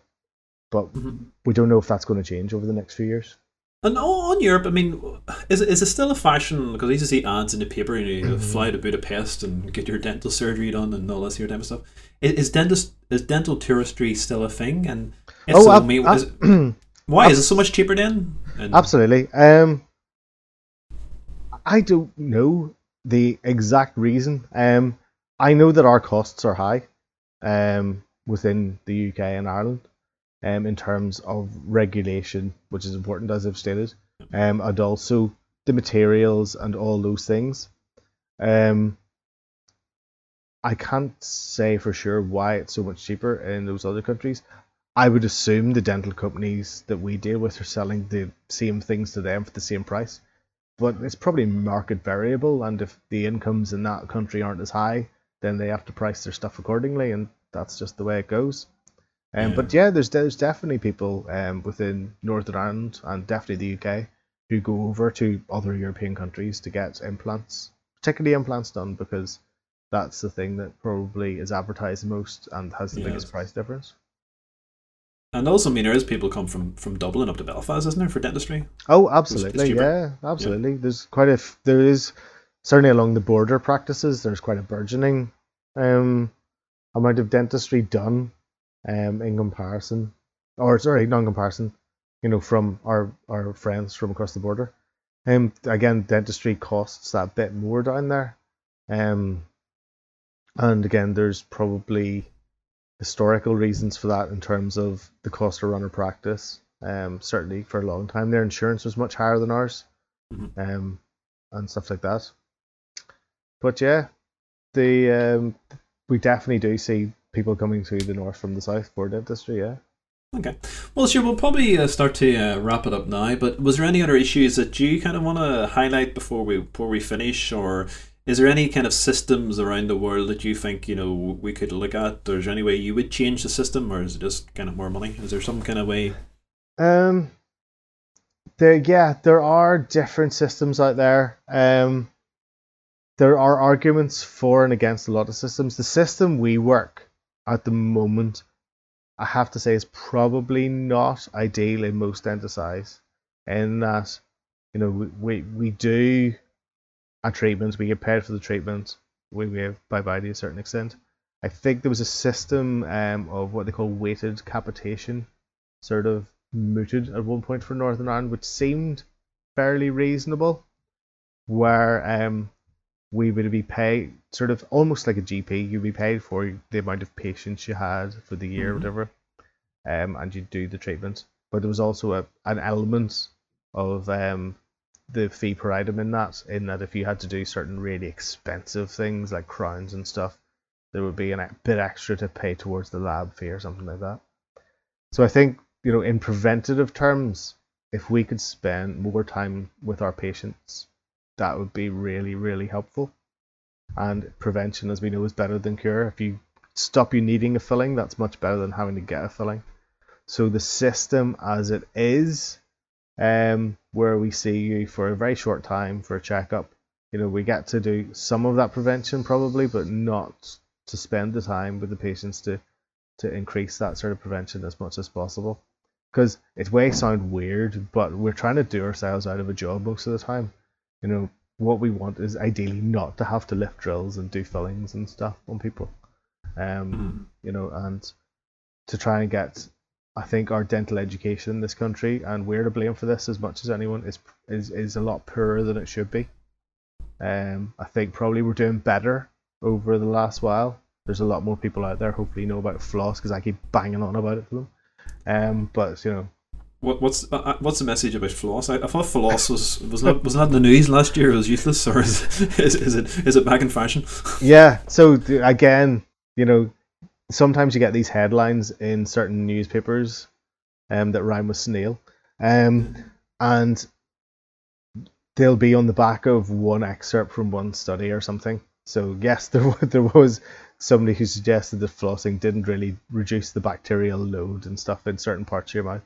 But mm-hmm. we don't know if that's going to change over the next few years. And on Europe, I mean, is it, is it still a fashion? Because I used to see ads in the paper, you, know, you mm-hmm. fly to Budapest and get your dental surgery done and all this here type of stuff. Is, is dentist is dental touristry still a thing? And if oh, so, ab- ab- is it, why ab- is it so much cheaper then? And absolutely. Um, I don't know the exact reason. Um, I know that our costs are high, um, within the UK and Ireland um, in terms of regulation, which is important as I've stated, um, and also the materials and all those things. Um, I can't say for sure why it's so much cheaper in those other countries. I would assume the dental companies that we deal with are selling the same things to them for the same price. But it's probably market variable, and if the incomes in that country aren't as high, then they have to price their stuff accordingly, and that's just the way it goes. Um, yeah. But yeah, there's there's definitely people um, within Northern Ireland and definitely the UK who go over to other European countries to get implants, particularly implants done because that's the thing that probably is advertised the most and has the yeah. biggest price difference. And also, I mean, there is people come from from Dublin up to Belfast, isn't there, for dentistry? Oh, absolutely, yeah, absolutely. Yeah. There's quite a f- there is certainly along the border practices. There's quite a burgeoning um, amount of dentistry done um, in comparison, or sorry, non-comparison, you know, from our our friends from across the border. Um, again, dentistry costs that bit more down there. Um, and again, there's probably historical reasons for that in terms of the cost to run a practice Um, certainly for a long time, their insurance was much higher than ours, um, and stuff like that. But yeah, the um, we definitely do see people coming to the north from the south for dentistry. Yeah. Okay. Well, sure. We'll probably uh, start to uh, wrap it up now. But was there any other issues that you kind of want to highlight before we before we finish, or is there any kind of systems around the world that you think you know we could look at, or is there any way you would change the system, or is it just kind of more money? Is there some kind of way? Um, there, yeah, there are different systems out there. Um, there are arguments for and against a lot of systems. The system we work at the moment, I have to say, is probably not ideal in most eyes. In that, you know, we, we, we do our treatments, we get paid for the treatment, we, have bye bye to a certain extent. I think there was a system um, of what they call weighted capitation, sort of mooted at one point for Northern Ireland, which seemed fairly reasonable, where um, we would be paid sort of almost like a GP. You'd be paid for the amount of patients you had for the year, Mhm. whatever, um, and you'd do the treatment. But there was also a, an element of um, the fee per item in that, in that if you had to do certain really expensive things like crowns and stuff, there would be a bit extra to pay towards the lab fee or something like that. So I think you know, in preventative terms, if we could spend more time with our patients, that would be really, really helpful. And prevention, as we know, is better than cure. If you stop you needing a filling, that's much better than having to get a filling. So the system as it is, um, where we see you for a very short time for a checkup, you know, we get to do some of that prevention probably, but not to spend the time with the patients to to increase that sort of prevention as much as possible. Because it may sound weird, but we're trying to do ourselves out of a job most of the time. You know, what we want is ideally not to have to lift drills and do fillings and stuff on people. Um, Mhm. you know, and to try and get, I think our dental education in this country, and we're to blame for this as much as anyone, is is is a lot poorer than it should be. Um, I think probably we're doing better over the last while. There's a lot more people out there hopefully know about floss because I keep banging on about it to them. Um, but you know, What, what's uh, uh, what's the message about floss? I, I thought floss was was not was not in the news last year. It was useless, or is is, is it is it back in fashion? yeah. So again, you know, sometimes you get these headlines in certain newspapers, um, that rhyme with snail, um, and they'll be on the back of one excerpt from one study or something. So yes, there wa- there was somebody who suggested that flossing didn't really reduce the bacterial load and stuff in certain parts of your mouth.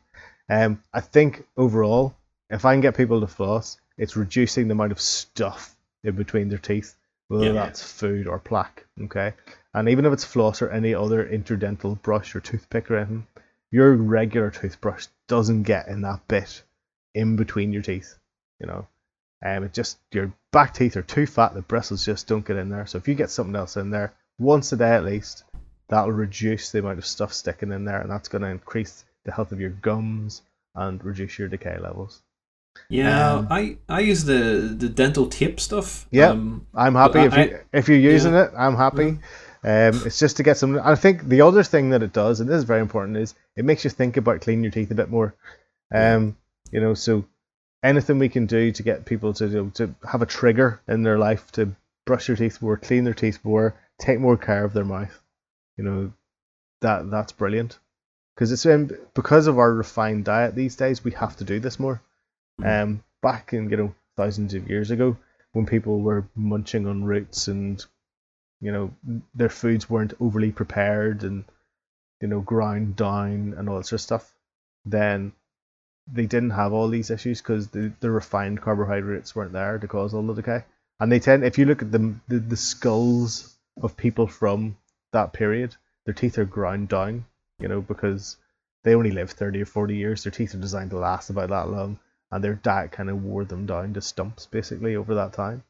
Um, I think overall, if I can get people to floss, it's reducing the amount of stuff in between their teeth, whether Yeah. that's food or plaque. Okay, and even if it's floss or any other interdental brush or toothpick or anything, your regular toothbrush doesn't get in that bit in between your teeth. You know, um, it just your back teeth are too fat. The bristles just don't get in there. So if you get something else in there once a day at least, that'll reduce the amount of stuff sticking in there, and that's going to increase the health of your gums and reduce your decay levels. Yeah, Um, I I use the the dental tape stuff. Yeah. Um, I'm happy if I- you if you're using it. I'm happy. Um, it's just to get some. I think the other thing that it does, and this is very important, is it makes you think about cleaning your teeth a bit more. Um, you know, so anything we can do to get people to do, to have a trigger in their life to brush their teeth more, clean their teeth more, take more care of their mouth. You know, that that's brilliant. Because it's um, because of our refined diet these days, we have to do this more. Mhm. Um, back in you know thousands of years ago, when people were munching on roots and you know their foods weren't overly prepared and you know ground down and all that sort of stuff, then they didn't have all these issues because the, the refined carbohydrates weren't there to cause all the decay. And they tend, if you look at the, the the skulls of people from that period, their teeth are ground down, you know, because they only live thirty or forty years. Their teeth are designed to last about that long, and their diet kind of wore them down to stumps basically over that time.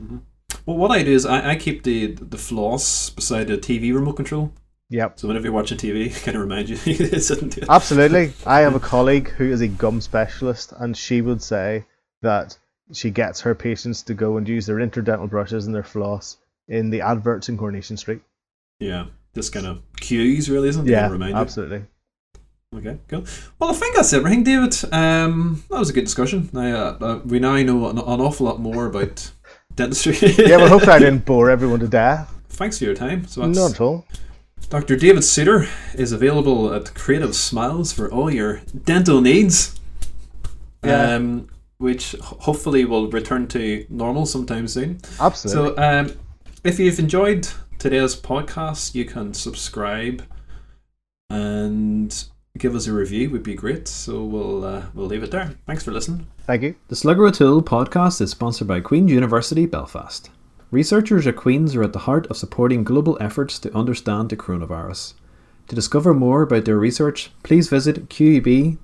Mm-hmm. well, what I do is I, I keep the the floss beside the TV remote control. Yep. So whenever you're watching TV, it kind of reminds you to sit and do it. Absolutely. I have a colleague who is a gum specialist, and she would say that she gets her patients to go and use their interdental brushes and their floss in the adverts in Coronation Street. Yeah, just kind of cues, really, isn't it? To Yeah, kinda remind you. absolutely. Okay, cool. Well, I think that's everything, David. Um, that was a good discussion. I, uh, uh, we now know an, an, awful lot more about dentistry. yeah, well, hopefully I didn't bore everyone to death. Thanks for your time. So Not at all. Dr. David Suitor is available at Creative Smiles for all your dental needs. Yeah. Um, which hopefully will return to normal sometime soon. Absolutely. So, um, if you've enjoyed today's podcast, you can subscribe and give us a review. Would be great. So we'll uh, we'll leave it there. Thanks for listening. Thank you. The Slugger O'Toole podcast is sponsored by Queen's University Belfast. Researchers at Queen's are at the heart of supporting global efforts to understand the coronavirus. To discover more about their research, please visit qub.ac.uk.